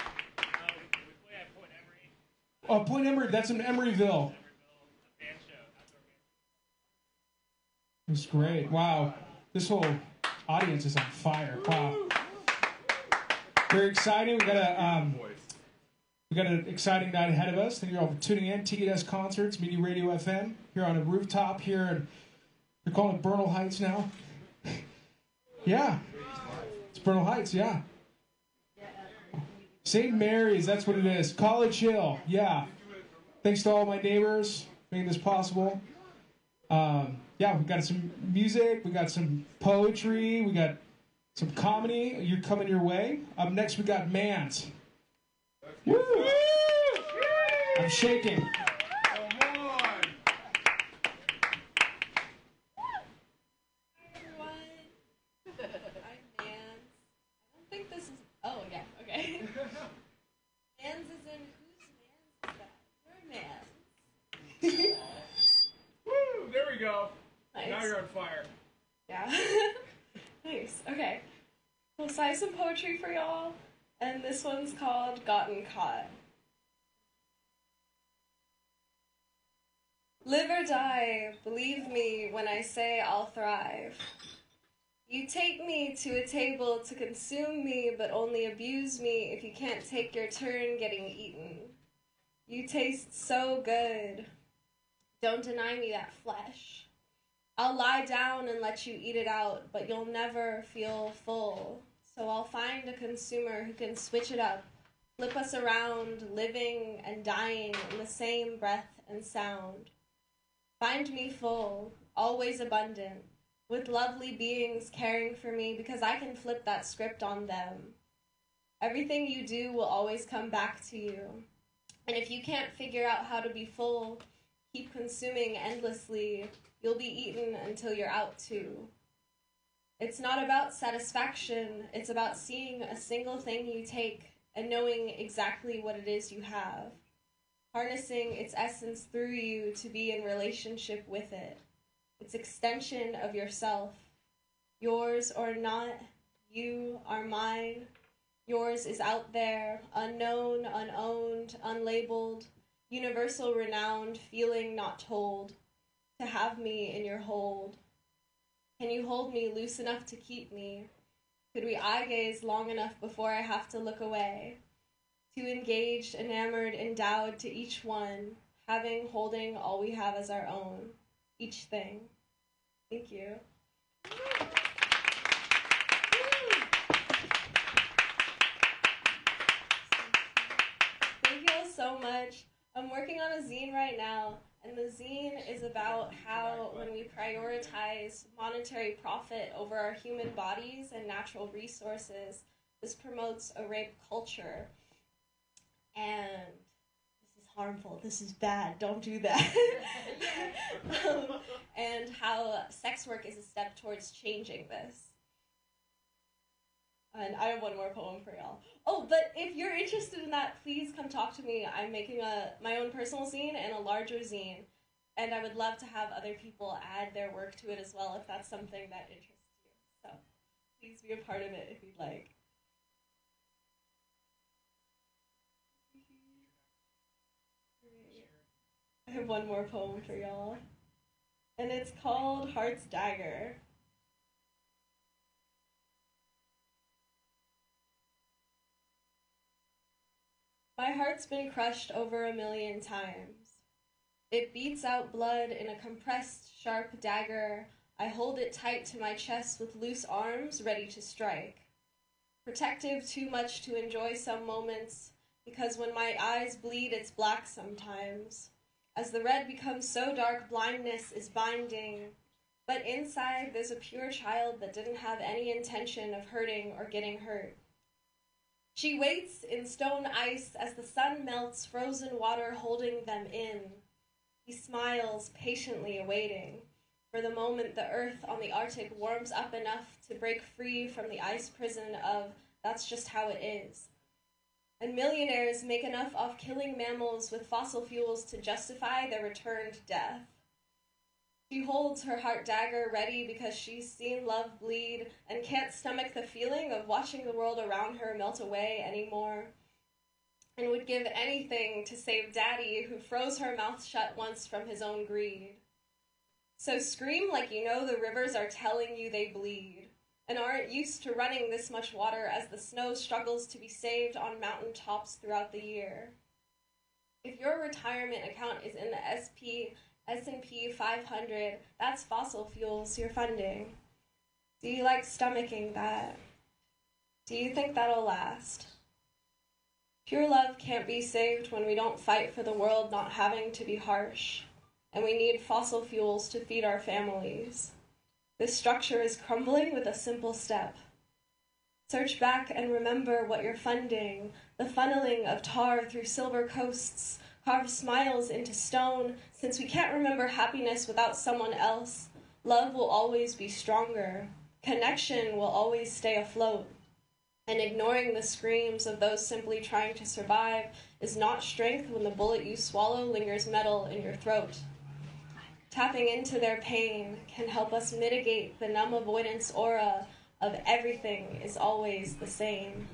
Oh, Point Emory. That's in Emeryville. That's great. Wow. This whole audience is on fire. Wow. Very exciting. We got a um, we got an exciting night ahead of us. Thank you all for tuning in. TKS Concerts, Mutiny Radio FM, here on a rooftop here, in, they're calling it Bernal Heights now. [LAUGHS] yeah, it's Bernal Heights. Yeah. St. Mary's, that's what it is. College Hill, yeah. Thanks to all my neighbors making this possible. Um, yeah, we've got some music, we got some poetry, we got some comedy. You're coming your way. Up next, we got Mans. Woo! I'm shaking. Hi everyone. I'm Mans. I don't think this is. Oh, yeah, okay. Mans is in whose Mans is that? Your Mans. Woo! There we go. Nice. Now you're on fire. Yeah. [LAUGHS] nice. Okay. We'll cite some poetry for y'all, and this one's called Gotten Caught. Live or die, believe me when I say I'll thrive. You take me to a table to consume me, but only abuse me if you can't take your turn getting eaten. You taste so good. Don't deny me that flesh. I'll lie down and let you eat it out, but you'll never feel full. So I'll find a consumer who can switch it up, flip us around, living and dying in the same breath and sound. Find me full, always abundant, with lovely beings caring for me because I can flip that script on them. Everything you do will always come back to you. And if you can't figure out how to be full, keep consuming endlessly, you'll be eaten until you're out too. It's not about satisfaction, it's about seeing a single thing you take and knowing exactly what it is you have, harnessing its essence through you to be in relationship with it, its extension of yourself. Yours or not, you are mine. Yours is out there, unknown, unowned, unlabeled, universal renowned, feeling not told, to have me in your hold. Can you hold me loose enough to keep me? Could we eye gaze long enough before I have to look away? Too engaged, enamored, endowed to each one, having, holding all we have as our own, each thing. Thank you all so much. I'm working on a zine right now, and the zine is about how when we prioritize monetary profit over our human bodies and natural resources, this promotes a rape culture. And this is harmful, this is bad, don't do that. [LAUGHS] [LAUGHS] um, and how sex work is a step towards changing this. And I have one more poem for y'all. Oh, but if you're interested in that, please come talk to me. I'm making a my own personal zine and a larger zine, and I would love to have other people add their work to it as well if that's something that interests you. So, please be a part of it if you'd like. I have one more poem for y'all, and it's called Heart's Dagger. My heart's been crushed over a million times. It beats out blood in a compressed, sharp dagger. I hold it tight to my chest with loose arms, ready to strike. Protective too much to enjoy some moments, because when my eyes bleed, it's black sometimes. As the red becomes so dark, blindness is binding. But inside, there's a pure child that didn't have any intention of hurting or getting hurt. She waits in stone ice as the sun melts frozen water holding them in. He smiles, patiently awaiting for the moment the earth on the Arctic warms up enough to break free from the ice prison of that's just how it is. And millionaires make enough off killing mammals with fossil fuels to justify their returned death. She holds her heart dagger ready because she's seen love bleed and can't stomach the feeling of watching the world around her melt away anymore. And would give anything to save Daddy, who froze her mouth shut once from his own greed. So scream like you know the rivers are telling you they bleed, and aren't used to running this much water as the snow struggles to be saved on mountain tops throughout the year. If your retirement account is in the SP S&P 500, that's fossil fuels you're funding. Do you like stomaching that? Do you think that'll last? Pure love can't be saved when we don't fight for the world not having to be harsh, and we need fossil fuels to feed our families. This structure is crumbling with a simple step. Search back and remember what you're funding the funneling of tar through silver coasts, carve smiles into stone, since we can't remember happiness without someone else. Love will always be stronger. Connection will always stay afloat. And ignoring the screams of those simply trying to survive is not strength when the bullet you swallow lingers metal in your throat. Tapping into their pain can help us mitigate the numb avoidance aura of everything is always the same.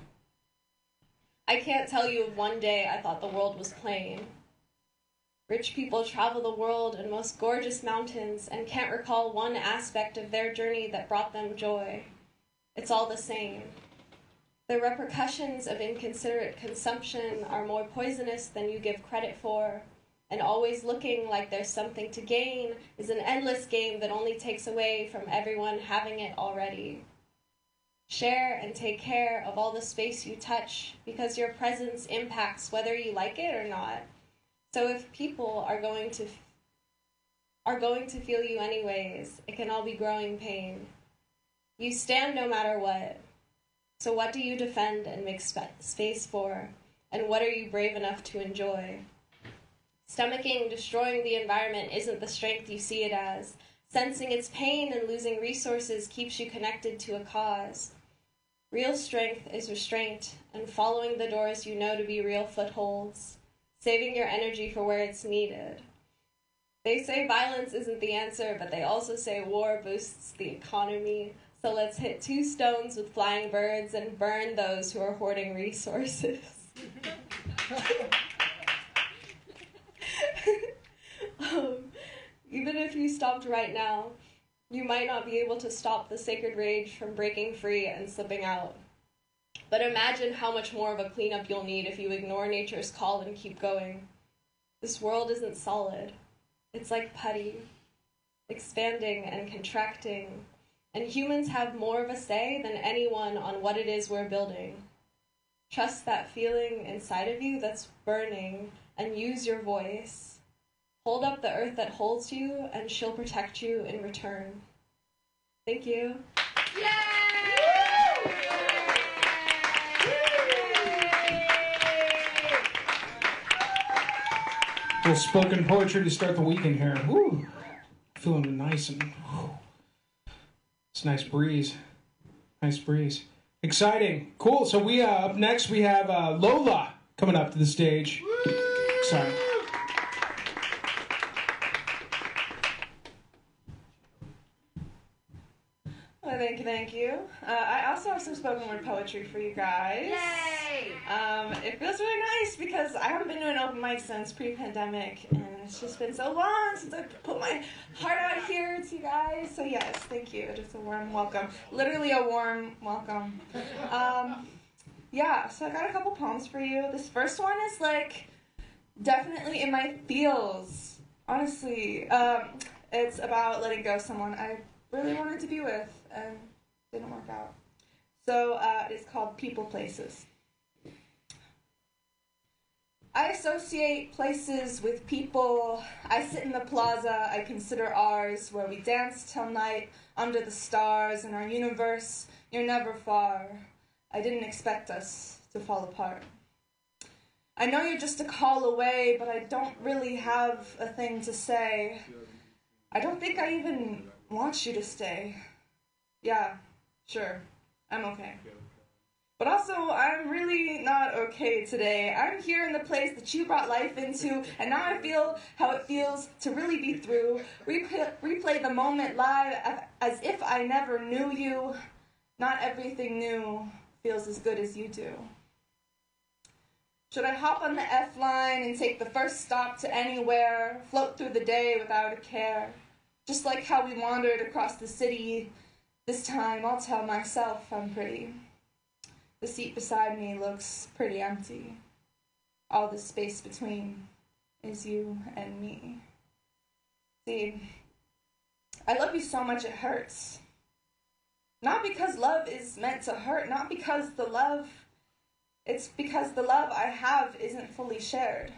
I can't tell you of one day I thought the world was plain. Rich people travel the world in most gorgeous mountains and can't recall one aspect of their journey that brought them joy. It's all the same. The repercussions of inconsiderate consumption are more poisonous than you give credit for, and always looking like there's something to gain is an endless game that only takes away from everyone having it already. Share and take care of all the space you touch because your presence impacts whether you like it or not. So if people are going to are going to feel you anyways, it can all be growing pain. You stand no matter what. So what do you defend and make spa- space for? And what are you brave enough to enjoy? Stomaching destroying the environment isn't the strength you see it as. Sensing its pain and losing resources keeps you connected to a cause. Real strength is restraint and following the doors you know to be real footholds saving your energy for where it's needed. They say violence isn't the answer, but they also say war boosts the economy. So let's hit two stones with flying birds and burn those who are hoarding resources. [LAUGHS] um, even if you stopped right now, you might not be able to stop the sacred rage from breaking free and slipping out. But imagine how much more of a cleanup you'll need if you ignore nature's call and keep going. This world isn't solid. It's like putty, expanding and contracting. And humans have more of a say than anyone on what it is we're building. Trust that feeling inside of you that's burning and use your voice. Hold up the earth that holds you, and she'll protect you in return. Thank you. Little spoken poetry to start the weekend here. Feeling nice and whew. it's nice breeze. Nice breeze. Exciting. Cool. So we uh, up next we have uh, Lola coming up to the stage. Thank you. Uh, I also have some spoken word poetry for you guys. Yay! Um, it feels really nice because I haven't been to an open mic since pre-pandemic, and it's just been so long since I put my heart out here to you guys. So yes, thank you. Just a warm welcome. Literally a warm welcome. Um, yeah. So I got a couple poems for you. This first one is like definitely in my feels. Honestly, um, it's about letting go of someone I really wanted to be with and didn't work out. So uh, it's called People Places. I associate places with people. I sit in the plaza I consider ours, where we dance till night under the stars in our universe. You're never far. I didn't expect us to fall apart. I know you're just a call away, but I don't really have a thing to say. I don't think I even want you to stay. Yeah, sure. I'm okay. But also, I'm really not okay today. I'm here in the place that you brought life into, and now I feel how it feels to really be through. Replay, replay the moment live as if I never knew you. Not everything new feels as good as you do. Should I hop on the F line and take the first stop to anywhere, float through the day without a care? Just like how we wandered across the city, this time I'll tell myself I'm pretty. The seat beside me looks pretty empty. All the space between is you and me. See, I love you so much it hurts. Not because love is meant to hurt, not because the love, it's because the love I have isn't fully shared.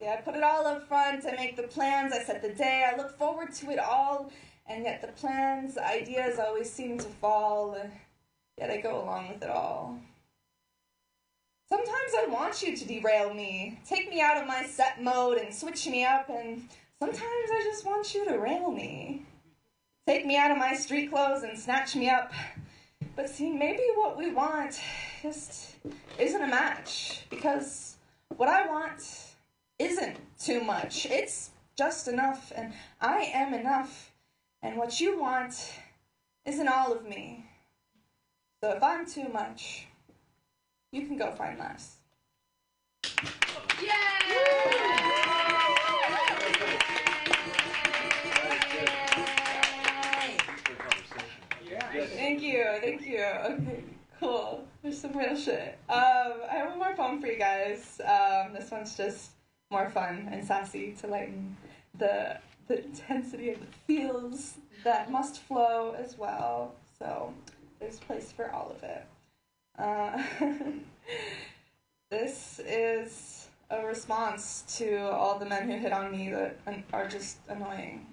Yeah, I put it all up front, I make the plans, I set the day, I look forward to it all, and yet the plans, the ideas always seem to fall, yet I go along with it all. Sometimes I want you to derail me, take me out of my set mode and switch me up, and sometimes I just want you to rail me. Take me out of my street clothes and snatch me up. But see, maybe what we want just isn't a match, because what I want isn't too much. It's just enough, and I am enough. And what you want isn't all of me. So if I'm too much, you can go find less. Yay! Thank you, thank you. Okay, cool. There's some real shit. Um, I have one more poem for you guys. Um, this one's just more fun and sassy to lighten the the intensity of the feels that must flow as well. So there's place for all of it. Uh, [LAUGHS] this is a response to all the men who hit on me that are just annoying.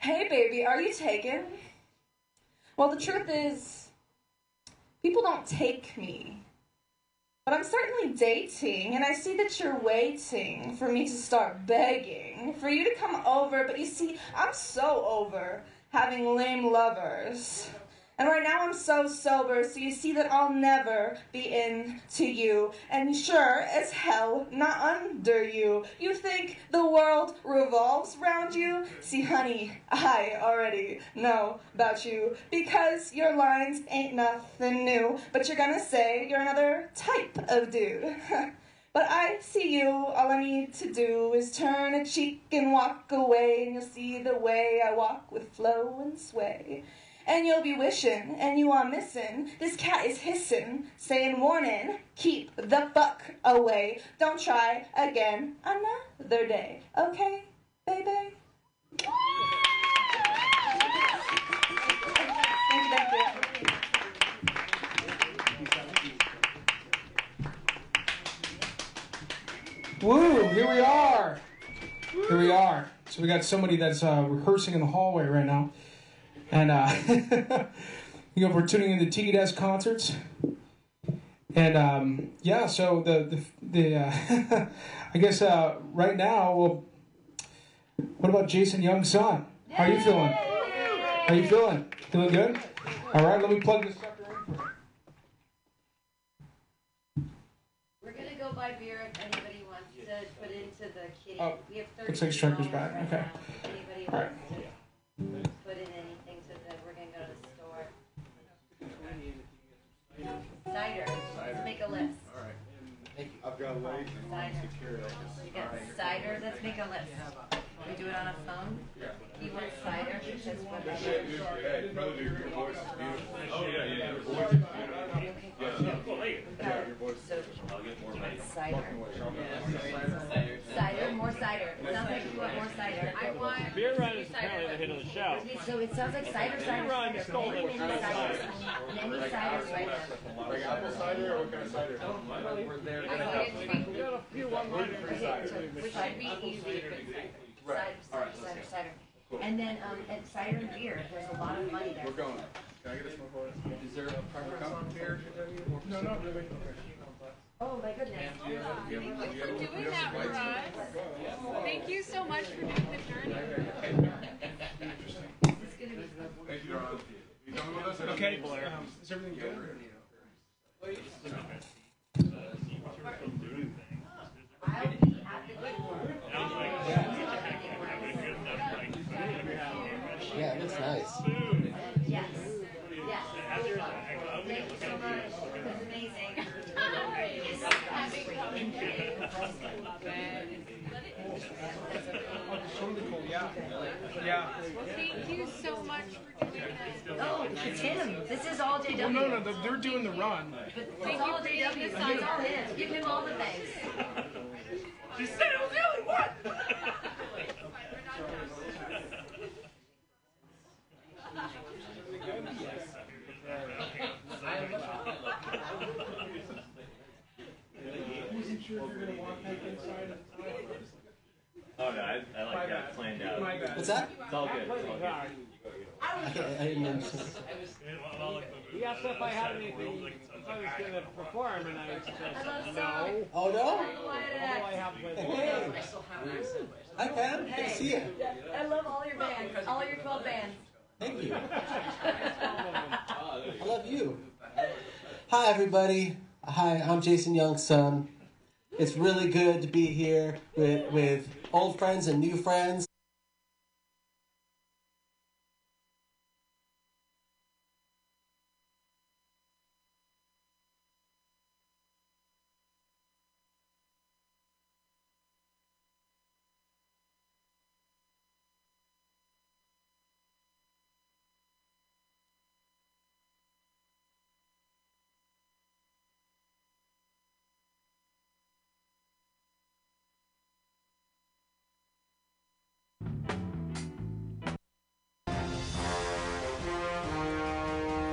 Hey, baby, are you taken? Well, the truth is, people don't take me. But I'm certainly dating, and I see that you're waiting for me to start begging for you to come over. But you see, I'm so over having lame lovers. And right now I'm so sober, so you see that I'll never be into you. And sure as hell, not under you. You think the world revolves round you? See, honey, I already know about you. Because your lines ain't nothing new. But you're gonna say you're another type of dude. [LAUGHS] But I see you, all I need to do is turn a cheek and walk away, and you'll see the way I walk with flow and sway. And you'll be wishing, and you are missing. This cat is hissing, saying, Warning, keep the fuck away. Don't try again another day. Okay, baby? Woo! Here we are. Here we are. So we got somebody that's uh, rehearsing in the hallway right now, and uh, [LAUGHS] you know we're tuning into Tiki Desk concerts, and um, yeah. So the the, the uh, [LAUGHS] I guess uh, right now, well, what about Jason Young's son? How are you feeling? How are you feeling? Feeling good? All right. Let me plug this up. We're gonna go buy beer if anybody wants to put into the kitty. Oh, we have looks thirty like Striker's back. right Okay. now. Anybody All right. Cider. Let's make a list. All right. I've got light and Cider. secure. You got cider. Let's make a list. We do it on a phone. Yeah. You want cider? That's what I Hey, brother, your voice is beautiful. Oh, yeah, yeah, your voice is beautiful. Yeah, your voice So, I'll get more cider. Cider, more cider. It sounds like you want more cider. I want Beer run is apparently the hit of the show. So it sounds like cider, cider, cider. stole it. many ciders. Right now. Like apple cider or what kind of cider? I got a few one Okay, which would be easy. Cider, cider, cider, cider. And then, um, and cider and beer, there's a lot of money there. We're going. Can I get a smoke order? Is there a preference on beer? No, not really. Oh, my goodness. Thank you for doing that for us. Thank you so much for doing the journey. It's gonna be Thank you, Ron. You coming with us? Okay, um, is everything good? I'll be at Yeah, that's nice. Yes, yes. Thank you so much. It's amazing. Yeah. [LAUGHS] Yeah. Thank you so much for doing this. Oh, it's him. This is all JW. Well, no, no, they're- they're doing the run. But it's all JW, so it's all him. Give him all the thanks. She said it was the only one! [LAUGHS] Oh no, I, I like got it planned out. My bad. What's that? It's all good. It's all good. I, can't, I didn't understand. He asked if I had anything, if I was going to perform, and I said no. Oh no? All I have was Hey. Hi Pam. Good to see you. I love all your bands, all your 12 bands. Thank you. I love you. Hi everybody. Hi, I'm Jason Young's son. It's really good to be here with, with old friends and new friends.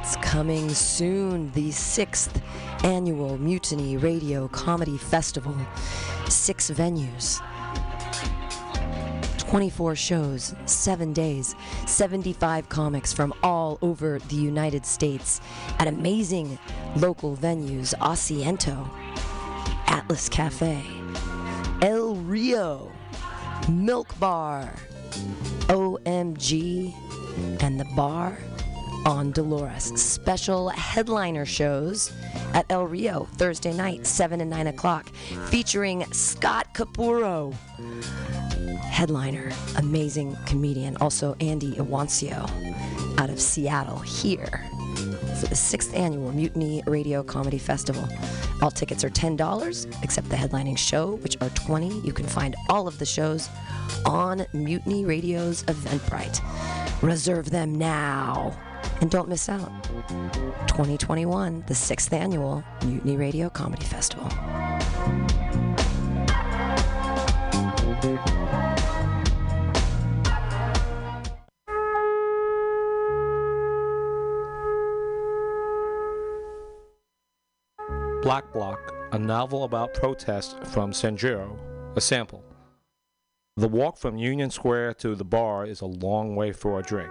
It's coming soon, the sixth annual Mutiny Radio Comedy Festival. Six venues, 24 shows, seven days, 75 comics from all over the United States at amazing local venues Asiento, Atlas Cafe, El Rio, Milk Bar, OMG, and the bar on Dolores. Special headliner shows at El Rio Thursday night, 7 and 9 o'clock, featuring Scott Capurro. Headliner, amazing comedian, also Andy Iwancio out of Seattle here for the sixth annual Mutiny Radio Comedy Festival. All tickets are $10, except the headlining show, which are 20 You can find all of the shows on Mutiny Radio's Eventbrite. Reserve them now and don't miss out. 2021, the sixth annual Mutiny Radio Comedy Festival. Black Block, a novel about protest from Sanjuro, a sample. The walk from Union Square to the bar is a long way for a drink,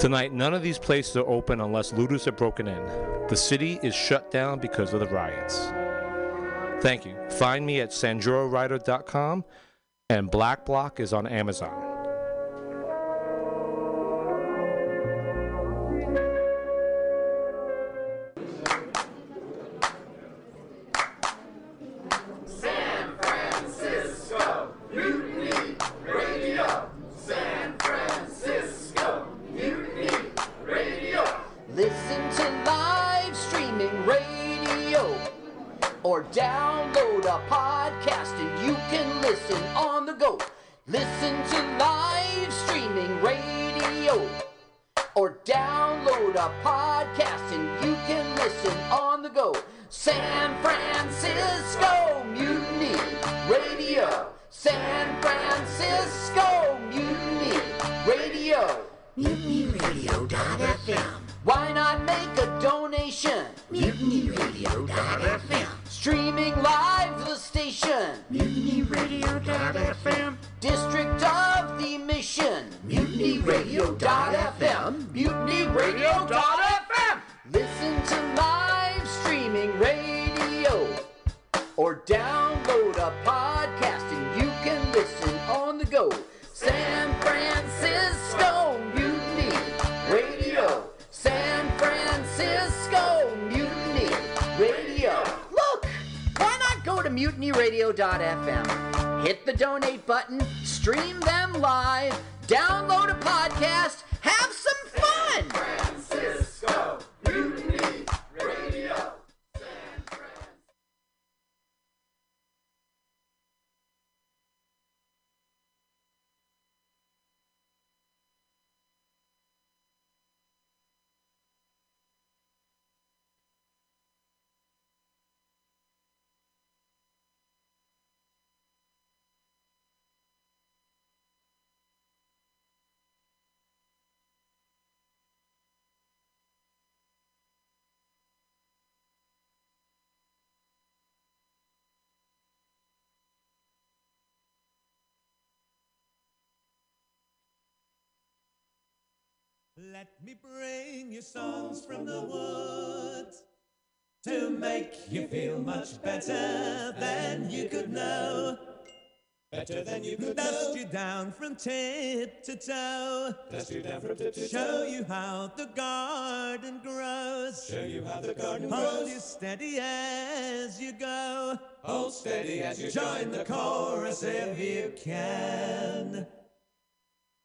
Tonight, none of these places are open unless looters have broken in. The city is shut down because of the riots. Thank you. Find me at sanjurowriter.com and Black Block is on Amazon. Let me bring you songs from the woods to make you feel much better than you could know. Better than you could Dust you down from tip to toe. Dust you down from tip to toe. Show you how the garden grows. Show you how the garden Hold grows. you steady as you go. Hold steady as you Join go. the chorus if you can.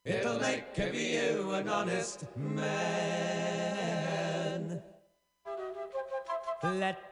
It'll make of you an honest man. Let